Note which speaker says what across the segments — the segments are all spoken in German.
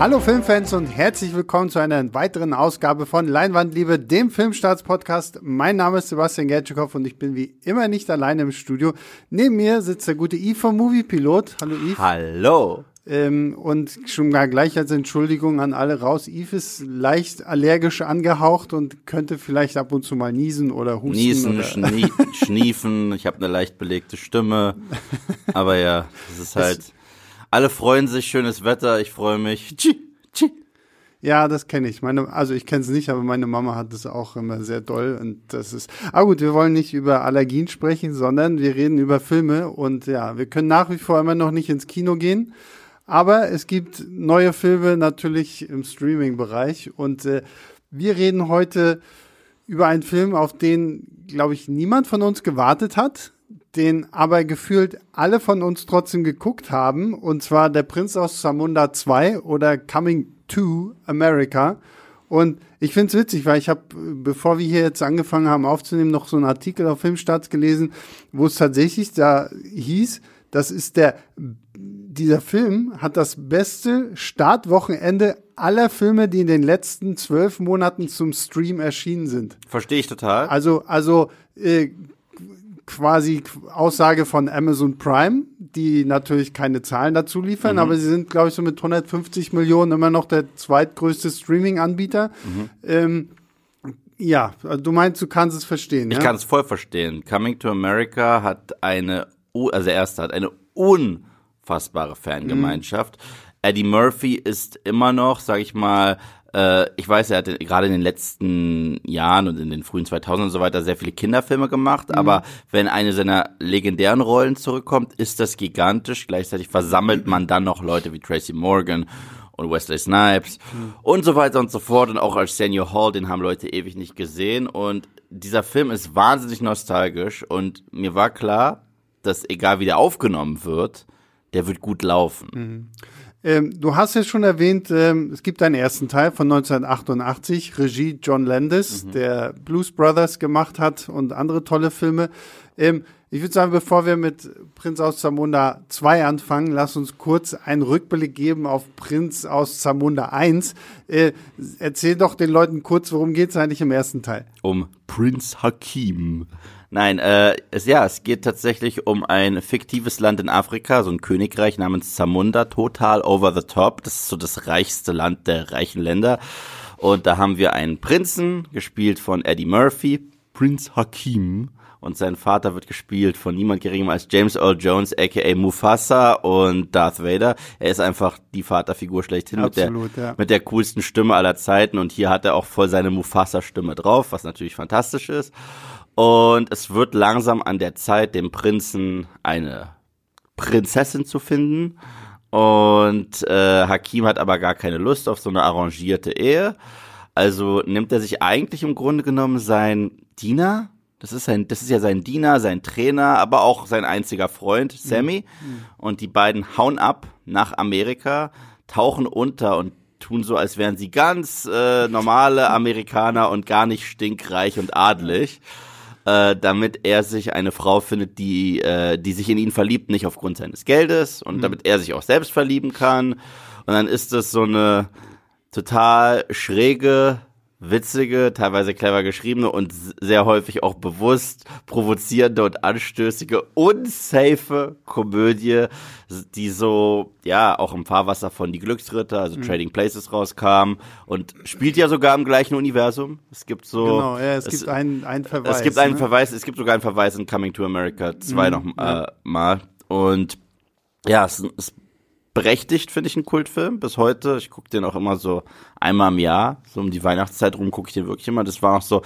Speaker 1: Hallo Filmfans und herzlich willkommen zu einer weiteren Ausgabe von Leinwandliebe, dem Filmstarts-Podcast. Mein Name ist Sebastian Gertschikow und ich bin wie immer nicht alleine im Studio. Neben mir sitzt der gute Yves vom Moviepilot. Hallo Yves.
Speaker 2: Hallo.
Speaker 1: Ähm, und schon gar gleich als Entschuldigung an alle raus. Yves ist leicht allergisch angehaucht und könnte vielleicht ab und zu mal niesen oder husten.
Speaker 2: Niesen,
Speaker 1: oder
Speaker 2: schnie schniefen, ich habe eine leicht belegte Stimme. Aber ja, es ist halt. Alle freuen sich, schönes Wetter, ich freue mich. Tschi, tschi.
Speaker 1: Ja, das kenne ich. Meine, also ich kenne es nicht, aber meine Mama hat es auch immer sehr doll. Und das ist. Ah gut, wir wollen nicht über Allergien sprechen, sondern wir reden über Filme. Und ja, wir können nach wie vor immer noch nicht ins Kino gehen. Aber es gibt neue Filme natürlich im Streaming-Bereich. Und äh, wir reden heute über einen Film, auf den, glaube ich, niemand von uns gewartet hat, den aber gefühlt alle von uns trotzdem geguckt haben. Und zwar Der Prinz aus Zamunda 2 oder Coming to America. Und ich finde es witzig, weil ich habe, bevor wir hier jetzt angefangen haben aufzunehmen, noch so einen Artikel auf Filmstarts gelesen, wo es tatsächlich da hieß, das ist der, dieser Film hat das beste Startwochenende aller Filme, die in den letzten zwölf Monaten zum Stream erschienen sind.
Speaker 2: Verstehe ich total.
Speaker 1: Also, also äh, quasi Aussage von Amazon Prime, die natürlich keine Zahlen dazu liefern, aber sie sind, glaube ich, so mit 150 Millionen immer noch der zweitgrößte Streaming-Anbieter. Ähm, ja, also du meinst, du kannst es verstehen.
Speaker 2: Ich
Speaker 1: ja?
Speaker 2: kann es voll verstehen. Coming to America hat eine, also der erste hat eine unfassbare Fangemeinschaft. Eddie Murphy ist immer noch, sag ich mal, äh, ich weiß, er hat gerade in den letzten Jahren und in den frühen 2000 und so weiter sehr viele Kinderfilme gemacht, aber wenn eine seiner legendären Rollen zurückkommt, ist das gigantisch. Gleichzeitig versammelt man dann noch Leute wie Tracy Morgan und Wesley Snipes und so weiter und so fort. Und auch Arsenio Hall, den haben Leute ewig nicht gesehen. Und dieser Film ist wahnsinnig nostalgisch. Und mir war klar, dass egal wie der aufgenommen wird, der wird gut laufen.
Speaker 1: Ähm, du hast ja schon erwähnt, ähm, es gibt einen ersten Teil von 1988, Regie John Landis, der Blues Brothers gemacht hat und andere tolle Filme. Ähm, ich würde sagen, bevor wir mit Prinz aus Zamunda 2 anfangen, lass uns kurz einen Rückblick geben auf Prinz aus Zamunda 1. Äh, erzähl doch den Leuten kurz, worum geht's eigentlich im ersten Teil?
Speaker 2: Um Prinz Hakim. Nein, äh, es, ja, es geht tatsächlich um ein fiktives Land in Afrika, so ein Königreich namens Zamunda, total over the top. Das ist so das reichste Land der reichen Länder. Und da haben wir einen Prinzen, gespielt von Eddie Murphy, Prinz Hakim. Und sein Vater wird gespielt von niemand geringem als James Earl Jones, aka Mufasa und Darth Vader. Er ist einfach die Vaterfigur schlechthin
Speaker 1: Absolut,
Speaker 2: mit der,
Speaker 1: ja.
Speaker 2: mit der coolsten Stimme aller Zeiten. Und hier hat er auch voll seine Mufasa-Stimme drauf, was natürlich fantastisch ist. Und es wird langsam an der Zeit, dem Prinzen eine Prinzessin zu finden. Und äh, Hakim hat aber gar keine Lust auf so eine arrangierte Ehe. Also nimmt er sich eigentlich im Grunde genommen sein Diener. Das ist sein, das ist ja sein Diener, sein Trainer, aber auch sein einziger Freund, Sammy. Und die beiden hauen ab nach Amerika, tauchen unter und tun so, als wären sie ganz äh, normale Amerikaner und gar nicht stinkreich und adelig äh, damit er sich eine Frau findet, die, äh, die sich in ihn verliebt, nicht aufgrund seines Geldes und damit er sich auch selbst verlieben kann. Und dann ist es so eine total schräge, witzige, teilweise clever geschriebene und sehr häufig auch bewusst provozierende und anstößige, unsafe Komödie, die so, ja, auch im Fahrwasser von Die Glücksritter, also Trading Places rauskam und spielt ja sogar im gleichen Universum. Es gibt so.
Speaker 1: Genau, ja, es, gibt einen, einen Verweis.
Speaker 2: Es gibt einen
Speaker 1: ne?
Speaker 2: Verweis, es gibt sogar einen Verweis in Coming to America 2 noch äh, mal. Und ja, es ist berechtigt, finde ich, ein Kultfilm bis heute. Ich gucke den auch immer so einmal im Jahr, so um die Weihnachtszeit rum gucke ich den wirklich immer. Das war noch so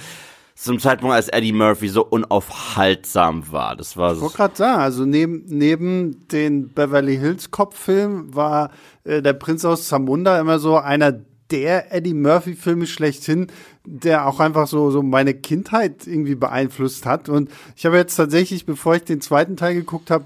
Speaker 2: zum Zeitpunkt, als Eddie Murphy so unaufhaltsam war. Das war
Speaker 1: Ich
Speaker 2: so.
Speaker 1: wollte gerade sagen, also neben, neben den Beverly Hills Cop-Film war äh, der Prinz aus Zamunda immer so einer der Eddie Murphy-Filme schlechthin, der auch einfach so, so meine Kindheit irgendwie beeinflusst hat. Und ich habe jetzt tatsächlich, bevor ich den zweiten Teil geguckt habe,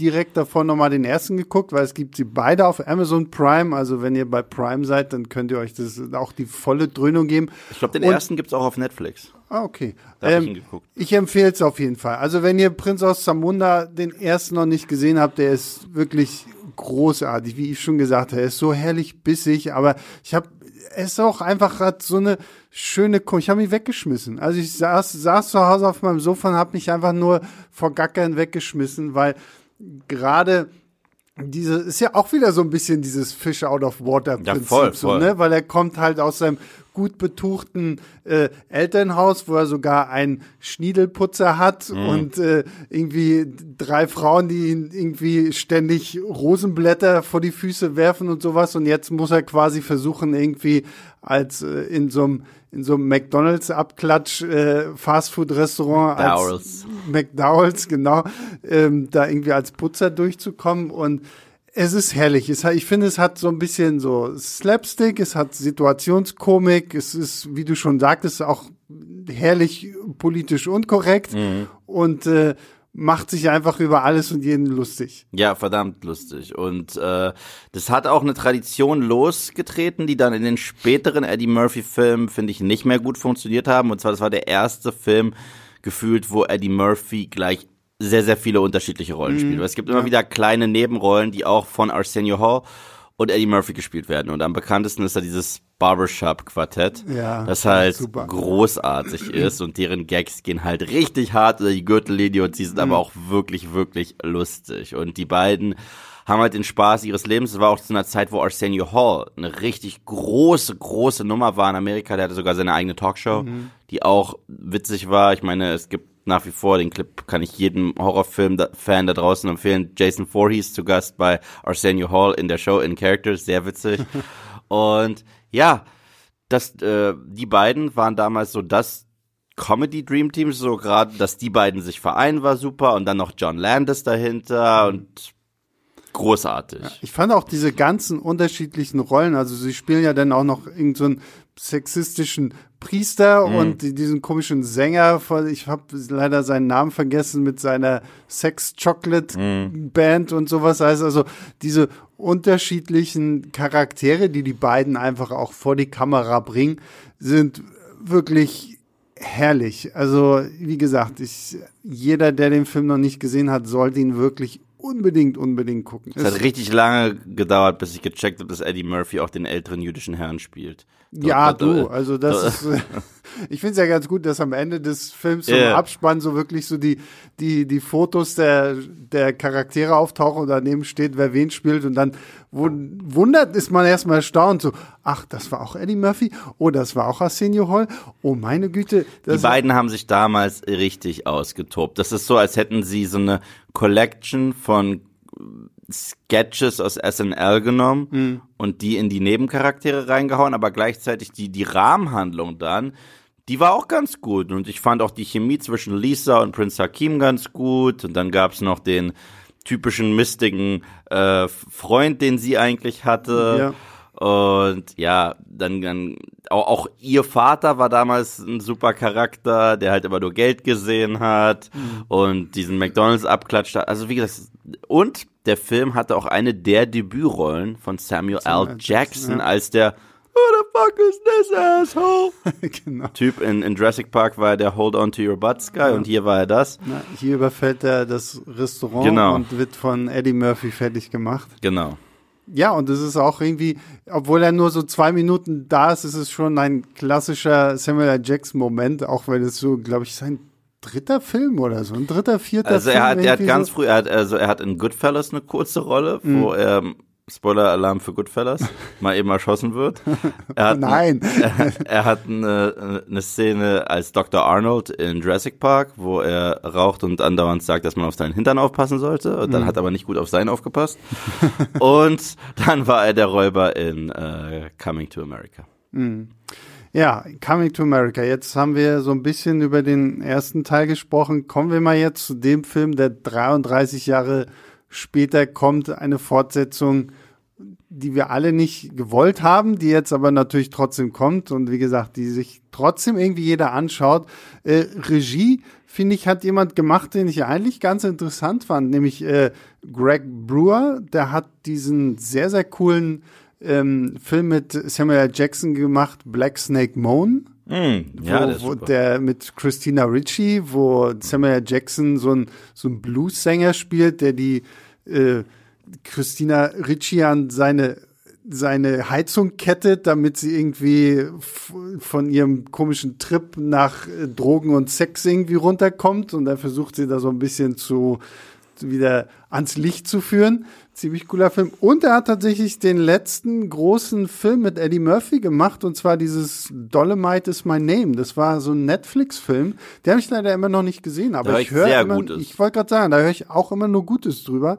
Speaker 1: direkt davor nochmal den ersten geguckt, weil es gibt sie beide auf Amazon Prime. Also wenn ihr bei Prime seid, dann könnt ihr euch das auch die volle Dröhnung geben.
Speaker 2: Ich glaube, den
Speaker 1: Und-
Speaker 2: ersten gibt's auch auf Netflix.
Speaker 1: Ah, okay.
Speaker 2: Hab ich
Speaker 1: ich empfehle es auf jeden Fall. Also wenn ihr Prinz aus Zamunda den ersten noch nicht gesehen habt, der ist wirklich großartig, wie ich schon gesagt habe. Er ist so herrlich bissig, aber ich habe ist auch einfach grad so eine schöne Ko Ich habe mich weggeschmissen. Also ich saß, saß zu Hause auf meinem Sofa und habe mich einfach nur vor Gackern weggeschmissen, weil gerade diese ist ja auch wieder so ein bisschen dieses Fish out of water Prinzip,
Speaker 2: Ja, voll,
Speaker 1: so,
Speaker 2: voll.
Speaker 1: ne? Weil er kommt halt aus seinem gut betuchten äh, Elternhaus, wo er sogar einen Schniedelputzer hat
Speaker 2: Mhm.
Speaker 1: und äh, irgendwie drei Frauen, die ihn irgendwie ständig Rosenblätter vor die Füße werfen und sowas. Und jetzt muss er quasi versuchen, irgendwie als äh, in so einem in so einem McDonalds Abklatsch äh, Fastfood Restaurant als
Speaker 2: McDowell's.
Speaker 1: Genau, ähm, da irgendwie als Putzer durchzukommen und es ist herrlich. Es ich finde, es hat so ein bisschen so Slapstick, es hat Situationskomik, es ist, wie du schon sagtest, auch herrlich politisch unkorrekt und äh, macht sich einfach über alles und jeden lustig.
Speaker 2: Ja, verdammt lustig. Und äh, das hat auch eine Tradition losgetreten, die dann in den späteren Eddie Murphy-Filmen, finde ich, nicht mehr gut funktioniert haben. Und zwar, das war der erste Film gefühlt, wo Eddie Murphy gleich sehr, sehr viele unterschiedliche Rollen spielt. Weil es gibt immer wieder kleine Nebenrollen, die auch von Arsenio Hall und Eddie Murphy gespielt werden. Und am bekanntesten ist da dieses Barbershop-Quartett,
Speaker 1: Ja,
Speaker 2: das halt
Speaker 1: super.
Speaker 2: großartig ist und deren Gags gehen halt richtig hart über die Gürtellinie und sie sind aber auch wirklich, wirklich lustig. Und die beiden haben halt den Spaß ihres Lebens. Es war auch zu einer Zeit, wo Arsenio Hall eine richtig große, große Nummer war in Amerika. Der hatte sogar seine eigene Talkshow, die auch witzig war. Ich meine, es gibt nach wie vor den Clip, kann ich jedem Horrorfilm-Fan da draußen empfehlen. Jason Voorhees zu Gast bei Arsenio Hall in der Show in Characters, sehr witzig. und ja, das, äh, die beiden waren damals so das Comedy Dream Team, so gerade, dass die beiden sich vereinen, war super und dann noch John Landis dahinter und großartig.
Speaker 1: Ich fand auch diese ganzen unterschiedlichen Rollen, also sie spielen ja dann auch noch irgendeinen so sexistischen Priester und die- diesen komischen Sänger von, ich habe leider seinen Namen vergessen, mit seiner Sex Chocolate Band und sowas. Heißt also diese unterschiedlichen Charaktere, die die beiden einfach auch vor die Kamera bringen, sind wirklich herrlich. Also, wie gesagt, ich, jeder, der den Film noch nicht gesehen hat, sollte ihn wirklich unbedingt, unbedingt gucken.
Speaker 2: Es hat richtig lange gedauert, bis ich gecheckt habe, dass Eddie Murphy auch den älteren jüdischen Herrn spielt.
Speaker 1: Ja, du, also das ist, äh, ich finde es ja ganz gut, dass am Ende des Films so im. Abspann so wirklich so die, die, die Fotos der, der Charaktere auftauchen und daneben steht, wer wen spielt und dann wun- wundert, ist man erstmal erstaunt, so, ach, das war auch Eddie Murphy, oh, das war auch Arsenio Hall, oh, meine Güte.
Speaker 2: Die beiden haben sich damals richtig ausgetobt. Das ist so, als hätten sie so eine Collection von Sketches aus SNL genommen
Speaker 1: Mhm.
Speaker 2: und die in die Nebencharaktere reingehauen, aber gleichzeitig die, die Rahmenhandlung dann, die war auch ganz gut. Und ich fand auch die Chemie zwischen Lisa und Prince Hakim ganz gut. Und dann gab's noch den typischen mistigen äh, Freund, den sie eigentlich hatte. Und ja, dann, dann auch, auch ihr Vater war damals ein super Charakter, der halt immer nur Geld gesehen hat und diesen McDonalds abklatscht hat. Also wie gesagt, und der Film hatte auch eine der Debütrollen von Samuel, L.
Speaker 1: L.
Speaker 2: Jackson,
Speaker 1: ja.
Speaker 2: als der Who the fuck is this asshole?
Speaker 1: genau.
Speaker 2: Typ in, in Jurassic Park war er der Hold on to your butts Guy und hier war er das.
Speaker 1: Na, hier überfällt er das Restaurant
Speaker 2: Genau.
Speaker 1: und wird von Eddie Murphy fertig gemacht.
Speaker 2: Genau.
Speaker 1: Ja, und es ist auch irgendwie, obwohl er nur so zwei Minuten da ist, ist es schon ein klassischer Samuel L. Jackson-Moment, auch weil es so, glaube ich, sein dritter Film oder so, ein dritter, vierter
Speaker 2: Also
Speaker 1: Film.
Speaker 2: er hat, er hat ganz
Speaker 1: so.
Speaker 2: früh, er hat, also er hat in Goodfellas eine kurze Rolle, wo er Spoiler-Alarm für Goodfellas mal eben erschossen wird. Er hat,
Speaker 1: Nein.
Speaker 2: Er, er hat eine, eine Szene als Dr. Arnold in Jurassic Park, wo er raucht und andauernd sagt, dass man auf seinen Hintern aufpassen sollte. Und dann hat er aber nicht gut auf seinen aufgepasst. und dann war er der Räuber in äh, Coming to America.
Speaker 1: Ja, Coming to America. Jetzt haben wir so ein bisschen über den ersten Teil gesprochen. Kommen wir mal jetzt zu dem Film, der 33 Jahre später kommt, eine Fortsetzung, die wir alle nicht gewollt haben, die jetzt aber natürlich trotzdem kommt und wie gesagt, die sich trotzdem irgendwie jeder anschaut. Äh, Regie, finde ich, hat jemand gemacht, den ich eigentlich ganz interessant fand, nämlich äh, Greg Brewer, der hat diesen sehr, sehr coolen ähm, Film mit Samuel. Jackson gemacht, Black Snake Moan
Speaker 2: Mm, ja,
Speaker 1: wo,
Speaker 2: der
Speaker 1: wo der mit Christina Ricci, wo Samuel. Jackson so ein, so ein Blues-Sänger spielt, der die, äh, Christina Ricci an seine seine Heizung kettet, damit sie irgendwie von ihrem komischen Trip nach äh, Drogen und Sex irgendwie runterkommt und er versucht sie da so ein bisschen zu wieder ans Licht zu führen. Ziemlich cooler Film. Und er hat tatsächlich den letzten großen Film mit Eddie Murphy gemacht, und zwar dieses Dolomite is My Name. Das war so ein Netflix-Film. Den habe ich leider immer noch nicht gesehen, aber ich höre immer, Gutes. ich wollte gerade sagen, da höre ich auch immer nur Gutes drüber.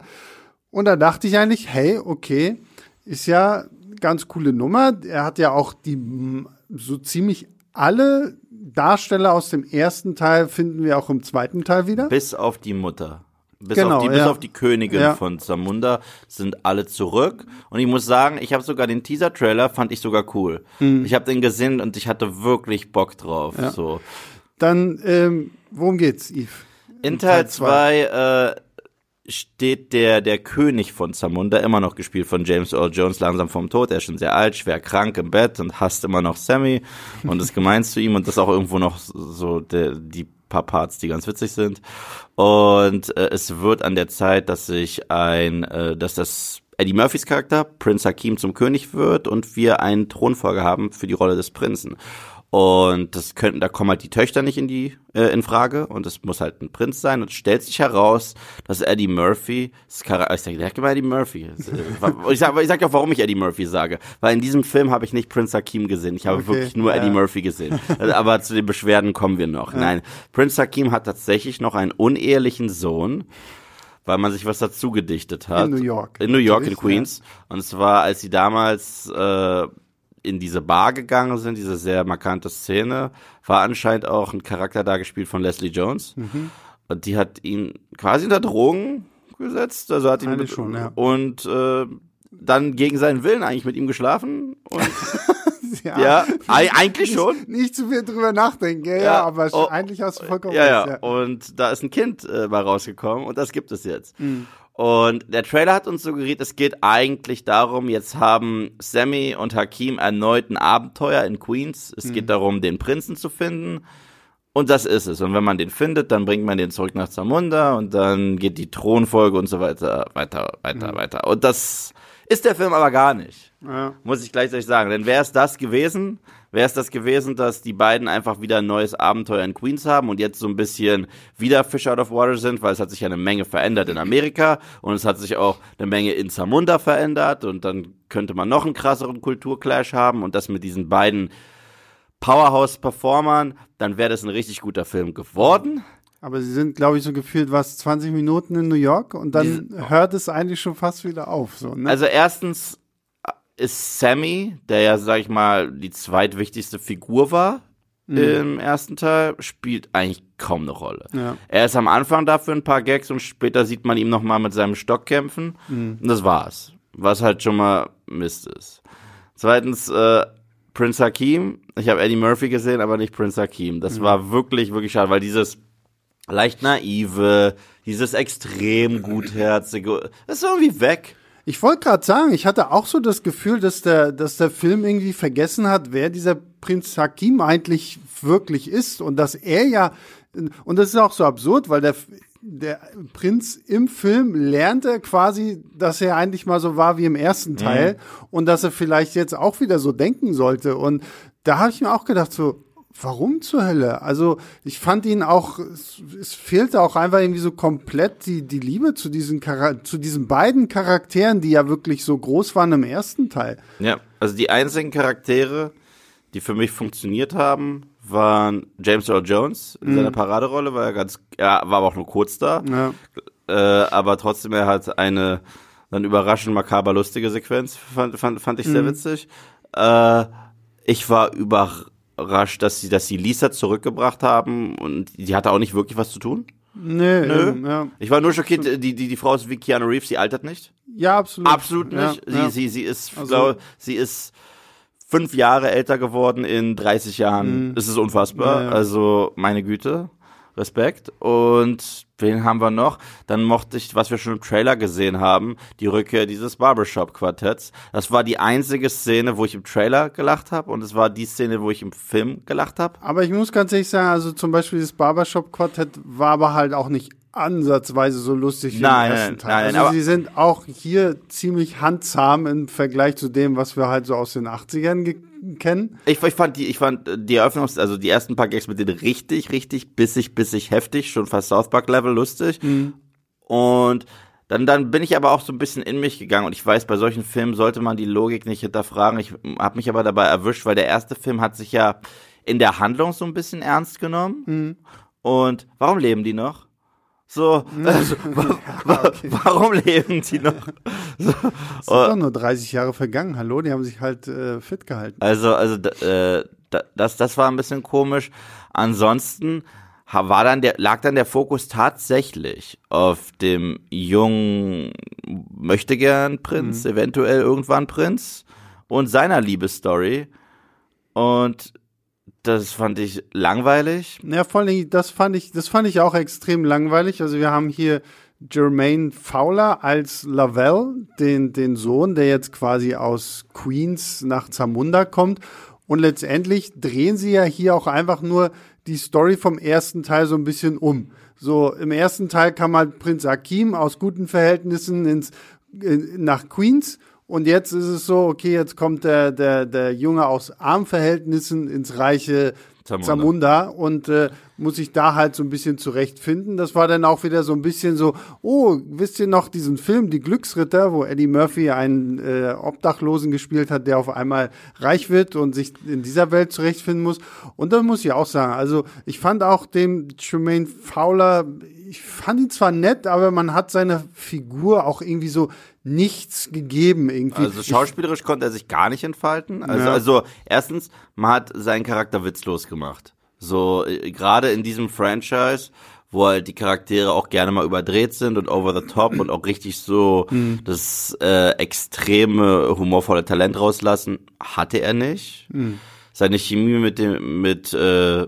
Speaker 1: Und da dachte ich eigentlich, hey, okay, ist ja ganz coole Nummer. Er hat ja auch die so ziemlich alle Darsteller aus dem ersten Teil finden wir auch im zweiten Teil wieder.
Speaker 2: Bis auf die Mutter. Bis, genau, auf die, ja. bis auf die Königin ja. von Zamunda sind alle zurück. Und ich muss sagen, ich habe sogar den Teaser-Trailer, fand ich sogar cool. Mhm. Ich habe den gesehen und ich hatte wirklich Bock drauf. Ja. So.
Speaker 1: Dann, ähm, worum geht's, Yves?
Speaker 2: In Teil 2 äh, steht der, der König von Zamunda, immer noch gespielt von James Earl Jones, langsam vom Tod. Er ist schon sehr alt, schwer krank im Bett und hasst immer noch Sammy und ist gemein zu ihm und das ist auch irgendwo noch so der, die paar Parts, die ganz witzig sind. Und äh, es wird an der Zeit, dass sich ein, äh, dass das Eddie Murphys Charakter, Prince Hakim, zum König wird und wir einen Thronfolger haben für die Rolle des Prinzen. Und das könnten, da kommen halt die Töchter nicht in die äh, in Frage und es muss halt ein Prinz sein. Und es stellt sich heraus, dass Eddie Murphy, Charakter, ich sage, hat immer Eddie Murphy. Äh, ich sage ich sag auch, warum ich Eddie Murphy sage. Weil in diesem Film habe ich nicht Prince Hakim gesehen. Ich habe okay, wirklich nur ja. Eddie Murphy gesehen. Aber zu den Beschwerden kommen wir noch. Ja. Nein, Prince Hakim hat tatsächlich noch einen unehelichen Sohn weil man sich was dazu gedichtet hat.
Speaker 1: In New York.
Speaker 2: In New York, in Queens. Ja. Und zwar, als sie damals äh, in diese Bar gegangen sind, diese sehr markante Szene, war anscheinend auch ein Charakter da gespielt von Leslie Jones. Mhm. Und die hat ihn quasi unter Drogen gesetzt, also hat ihn mit, schon, ja. und äh, dann gegen seinen Willen eigentlich mit ihm geschlafen und ja, ja eigentlich schon.
Speaker 1: Nicht, zu viel drüber nachdenken, ja, ja aber oh, eigentlich hast du vollkommen
Speaker 2: ja, recht. Ja, und da ist ein Kind äh, mal rausgekommen und das gibt es jetzt. Mhm. Und der Trailer hat uns suggeriert, es geht eigentlich darum, jetzt haben Sammy und Hakim erneut ein Abenteuer in Queens. Es mhm. geht darum, den Prinzen zu finden. Und das ist es. Und wenn man den findet, dann bringt man den zurück nach Zamunda und dann geht die Thronfolge und so weiter, weiter, weiter, mhm. weiter. Und das ist der Film aber gar nicht. Ja. Muss ich gleichzeitig sagen. Denn wäre es das gewesen, wäre es das gewesen, dass die beiden einfach wieder ein neues Abenteuer in Queens haben und jetzt so ein bisschen wieder Fish out of water sind, weil es hat sich ja eine Menge verändert in Amerika und es hat sich auch eine Menge in Zamunda verändert und dann könnte man noch einen krasseren Kulturclash haben und das mit diesen beiden Powerhouse-Performern, dann wäre das ein richtig guter Film geworden.
Speaker 1: Aber sie sind, glaube ich, so gefühlt was 20 Minuten in New York und dann Diese, hört es eigentlich schon fast wieder auf. So, ne?
Speaker 2: Also erstens ist Sammy, der ja, sag ich mal, die zweitwichtigste Figur war mhm. im ersten Teil, spielt eigentlich kaum eine Rolle. Ja. Er ist am Anfang dafür ein paar Gags und später sieht man ihn nochmal mit seinem Stock kämpfen. Mhm. Und das war's. Was halt schon mal Mist ist. Zweitens, äh, Prince Hakim. Ich habe Eddie Murphy gesehen, aber nicht Prince Hakim. Das mhm. war wirklich, wirklich schade, weil dieses leicht naive, dieses extrem gutherzige, das ist irgendwie weg.
Speaker 1: Ich wollte gerade sagen, ich hatte auch so das Gefühl, dass der, dass der Film irgendwie vergessen hat, wer dieser Prinz Hakim eigentlich wirklich ist und dass er ja, und das ist auch so absurd, weil der, der Prinz im Film lernt er quasi, dass er eigentlich mal so war wie im ersten Teil mhm. und dass er vielleicht jetzt auch wieder so denken sollte. Und da habe ich mir auch gedacht, so, warum zur Hölle? Also ich fand ihn auch, es, es, fehlte auch einfach irgendwie so komplett die, die Liebe zu diesen, zu diesen beiden Charakteren, die ja wirklich so groß waren im ersten Teil.
Speaker 2: Ja, also die einzigen Charaktere, die für mich funktioniert haben, waren James Earl Jones in mhm. seiner Paraderolle, war er ganz, er war aber auch nur kurz da. Ja. Äh, aber trotzdem, er hat eine dann überraschend makaber lustige Sequenz, fand, fand, fand ich sehr mhm. witzig. Äh, ich war über überrascht, dass sie, dass sie Lisa zurückgebracht haben und die hatte auch nicht wirklich was zu tun.
Speaker 1: Nee, Nö. Ja.
Speaker 2: Ich war nur schockiert, die, die, die Frau ist wie Keanu Reeves, sie altert nicht.
Speaker 1: Ja, absolut.
Speaker 2: Absolut nicht. Ja, sie, ja. sie, sie ist, also, glaube, sie ist fünf Jahre älter geworden in 30 Jahren. Mhm. Das ist unfassbar. Also, meine Güte. Respekt. Und wen haben wir noch? Dann mochte ich, was wir schon im Trailer gesehen haben, die Rückkehr dieses Barbershop-Quartetts. Das war die einzige Szene, wo ich im Trailer gelacht habe und es war die Szene, wo ich im Film gelacht habe.
Speaker 1: Aber ich muss ganz ehrlich sagen, also zum Beispiel das Barbershop-Quartett war aber halt auch nicht ansatzweise so lustig wie
Speaker 2: Nein,
Speaker 1: im ersten
Speaker 2: nein,
Speaker 1: Teil.
Speaker 2: nein,
Speaker 1: also
Speaker 2: aber-
Speaker 1: sie sind auch hier ziemlich handzahm im Vergleich zu dem, was wir halt so aus den 80ern ge- kennen.
Speaker 2: Ich, ich fand die, ich fand äh, die Eröffnungs-, also die ersten paar Gags mit denen richtig, richtig bissig, bissig heftig, schon fast South Park Level lustig. Und dann, dann bin ich aber auch so ein bisschen in mich gegangen und ich weiß, bei solchen Filmen sollte man die Logik nicht hinterfragen. Ich habe mich aber dabei erwischt, weil der erste Film hat sich ja in der Handlung so ein bisschen ernst genommen. Und warum leben die noch? So, also, wa wa warum leben die noch? So,
Speaker 1: Es sind doch nur 30 Jahre vergangen. Hallo, die haben sich halt äh, fit gehalten.
Speaker 2: Also, also äh, da- das, das war ein bisschen komisch. Ansonsten war dann der, lag dann der Fokus tatsächlich auf dem jungen möchtegern Prinz, eventuell irgendwann Prinz und seiner Liebesstory. Und das fand ich langweilig.
Speaker 1: Ja, vor allem, das fand ich, das fand ich auch extrem langweilig. Also wir haben hier Jermaine Fowler als Lavelle, den, den Sohn, der jetzt quasi aus Queens nach Zamunda kommt. Und letztendlich drehen sie ja hier auch einfach nur die Story vom ersten Teil so ein bisschen um. So, im ersten Teil kam halt Prinz Akim aus guten Verhältnissen ins, in, nach Queens. Und jetzt ist es so, okay, jetzt kommt der, der, der Junge aus armen Verhältnissen ins reiche
Speaker 2: Zamunda.
Speaker 1: Zamunda und äh, muss sich da halt so ein bisschen zurechtfinden. Das war dann auch wieder so ein bisschen so, oh, wisst ihr noch diesen Film, Die Glücksritter, wo Eddie Murphy einen äh, Obdachlosen gespielt hat, der auf einmal reich wird und sich in dieser Welt zurechtfinden muss. Und da muss ich auch sagen, also ich fand auch den Tremaine Fowler, ich fand ihn zwar nett, aber man hat seiner Figur auch irgendwie so nichts gegeben irgendwie.
Speaker 2: Also schauspielerisch konnte er sich gar nicht entfalten. Also,
Speaker 1: Ja.
Speaker 2: also erstens, man hat seinen Charakter witzlos gemacht. So, äh, gerade in diesem Franchise, wo halt die Charaktere auch gerne mal überdreht sind und over the top und auch richtig so
Speaker 1: Mhm.
Speaker 2: das äh, extreme, humorvolle Talent rauslassen, hatte er nicht.
Speaker 1: Mhm.
Speaker 2: Seine Chemie mit dem, mit äh,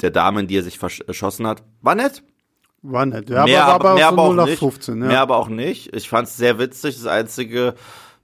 Speaker 2: der Dame, in die er sich versch- erschossen hat, war nett.
Speaker 1: war nett, ja,
Speaker 2: mehr,
Speaker 1: aber war
Speaker 2: mehr
Speaker 1: aber
Speaker 2: aber
Speaker 1: auch so 0
Speaker 2: auch
Speaker 1: auf
Speaker 2: nicht.
Speaker 1: 15. Ja.
Speaker 2: Mehr aber auch nicht. Ich fand es sehr witzig. Das Einzige,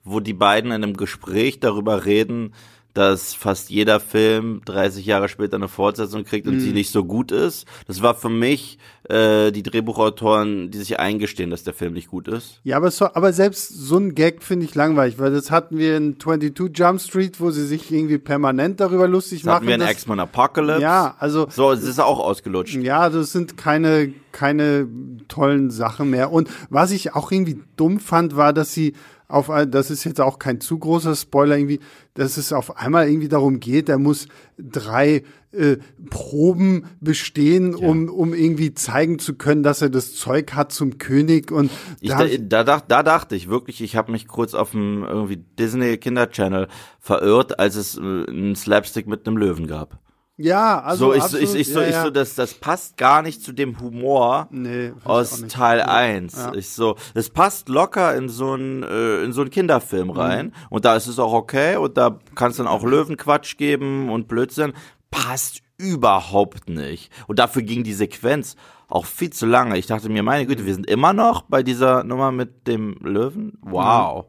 Speaker 2: wo die beiden in einem Gespräch darüber reden, dass fast jeder Film 30 Jahre später eine Fortsetzung kriegt und sie
Speaker 1: Mhm.
Speaker 2: nicht so gut ist. Das war für mich äh, die Drehbuchautoren, die sich eingestehen, dass der Film nicht gut ist.
Speaker 1: Ja, aber, so, aber selbst so ein Gag finde ich langweilig, weil das hatten wir in 22 Jump Street, wo sie sich irgendwie permanent darüber lustig
Speaker 2: Das hatten
Speaker 1: machen.
Speaker 2: wir in X-Men Apocalypse.
Speaker 1: ja, also
Speaker 2: So, es ist auch ausgelutscht.
Speaker 1: ja, das sind keine keine tollen Sachen mehr. Und was ich auch irgendwie dumm fand, war, dass sie auf, ein- das ist jetzt auch kein zu großer Spoiler irgendwie, dass es auf einmal irgendwie darum geht, er muss drei äh, Proben bestehen, um, um irgendwie zeigen zu können, dass er das Zeug hat zum König und
Speaker 2: Ich,
Speaker 1: da
Speaker 2: da, da dachte ich wirklich, ich habe mich kurz auf dem irgendwie Disney Kinder Channel verirrt, als es äh, einen Slapstick mit einem Löwen gab.
Speaker 1: Ja, also
Speaker 2: so, ich, so,
Speaker 1: absolut,
Speaker 2: ich, ich, so,
Speaker 1: ja,
Speaker 2: ich
Speaker 1: ja.
Speaker 2: so, das, das passt gar nicht zu dem Humor
Speaker 1: Nee, ich
Speaker 2: aus. Teil 1.
Speaker 1: Ja.
Speaker 2: Ich so, es passt locker in so einen äh, in so einen Kinderfilm
Speaker 1: Mhm.
Speaker 2: rein und da ist es auch okay und da kann es dann auch Löwenquatsch geben und Blödsinn. Passt überhaupt nicht. Und dafür ging die Sequenz auch viel zu lange. Ich dachte mir, meine Güte, wir sind immer noch bei dieser Nummer mit dem Löwen. Wow.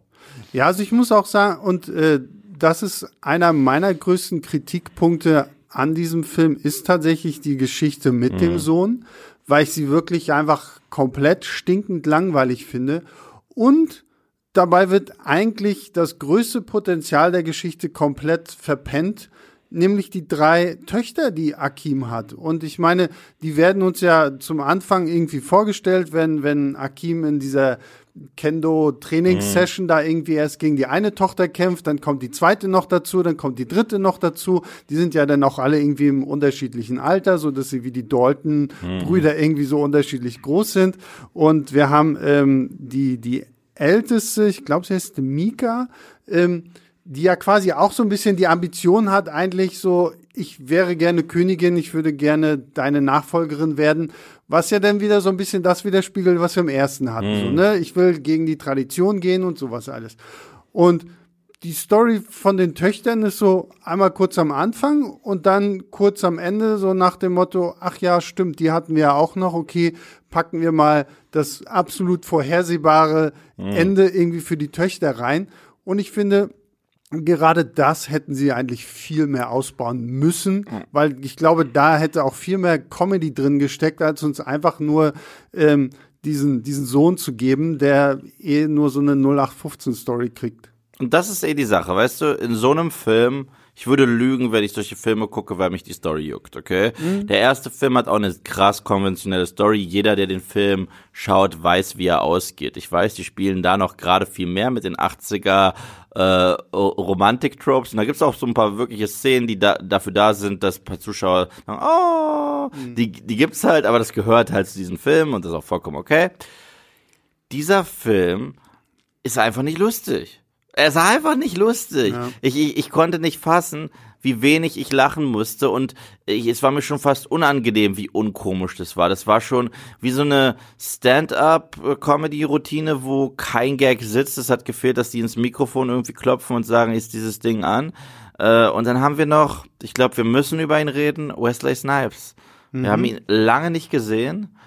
Speaker 1: Ja, also ich muss auch sagen, und äh, das ist einer meiner größten Kritikpunkte an diesem Film, ist tatsächlich die Geschichte mit dem Sohn, weil ich sie wirklich einfach komplett stinkend langweilig finde. Und dabei wird eigentlich das größte Potenzial der Geschichte komplett verpennt, nämlich die drei Töchter, die Akim hat. Und ich meine, die werden uns ja zum Anfang irgendwie vorgestellt, wenn, wenn Akim in dieser Kendo-Trainingssession da irgendwie erst gegen die eine Tochter kämpft, dann kommt die zweite noch dazu, dann kommt die dritte noch dazu. Die sind ja dann auch alle irgendwie im unterschiedlichen Alter, so dass sie wie die Dalton-Brüder irgendwie so unterschiedlich groß sind. Und wir haben ähm, die, die älteste, ich glaube, sie heißt Mika, ähm, die ja quasi auch so ein bisschen die Ambition hat, eigentlich so, ich wäre gerne Königin, ich würde gerne deine Nachfolgerin werden, was ja dann wieder so ein bisschen das widerspiegelt, was wir im ersten hatten. So, ne? Ich will gegen die Tradition gehen und sowas alles. Und die Story von den Töchtern ist so einmal kurz am Anfang und dann kurz am Ende, so nach dem Motto, ach ja, stimmt, die hatten wir ja auch noch, okay, packen wir mal das absolut vorhersehbare Ende irgendwie für die Töchter rein. Und ich finde, gerade das hätten sie eigentlich viel mehr ausbauen müssen, weil ich glaube, da hätte auch viel mehr Comedy drin gesteckt, als uns einfach nur ähm, diesen, diesen Sohn zu geben, der eh nur so eine 0815-Story kriegt.
Speaker 2: Und das ist eh die Sache, weißt du, in so einem Film, ich würde lügen, wenn ich solche Filme gucke, weil mich die Story juckt, okay?
Speaker 1: Mhm.
Speaker 2: Der erste Film hat auch eine krass konventionelle Story. Jeder, der den Film schaut, weiß, wie er ausgeht. Ich weiß, die spielen da noch gerade viel mehr mit den 80er äh, Romantik-Tropes. Und da gibt's auch so ein paar wirkliche Szenen, die da, dafür da sind, dass ein paar Zuschauer sagen, oh,
Speaker 1: Mhm.
Speaker 2: die, die gibt's halt, aber das gehört halt zu diesem Film und das ist auch vollkommen okay. Dieser Film ist einfach nicht lustig. Er ist einfach nicht lustig.
Speaker 1: Ja.
Speaker 2: Ich, ich, ich konnte nicht fassen, wie wenig ich lachen musste und ich, es war mir schon fast unangenehm, wie unkomisch das war. Das war schon wie so eine Stand-up-Comedy-Routine, wo kein Gag sitzt. Es hat gefehlt, dass die ins Mikrofon irgendwie klopfen und sagen, ist dieses Ding an. Äh, und dann haben wir noch, ich glaube, wir müssen über ihn reden, Wesley Snipes. Wir haben ihn lange nicht gesehen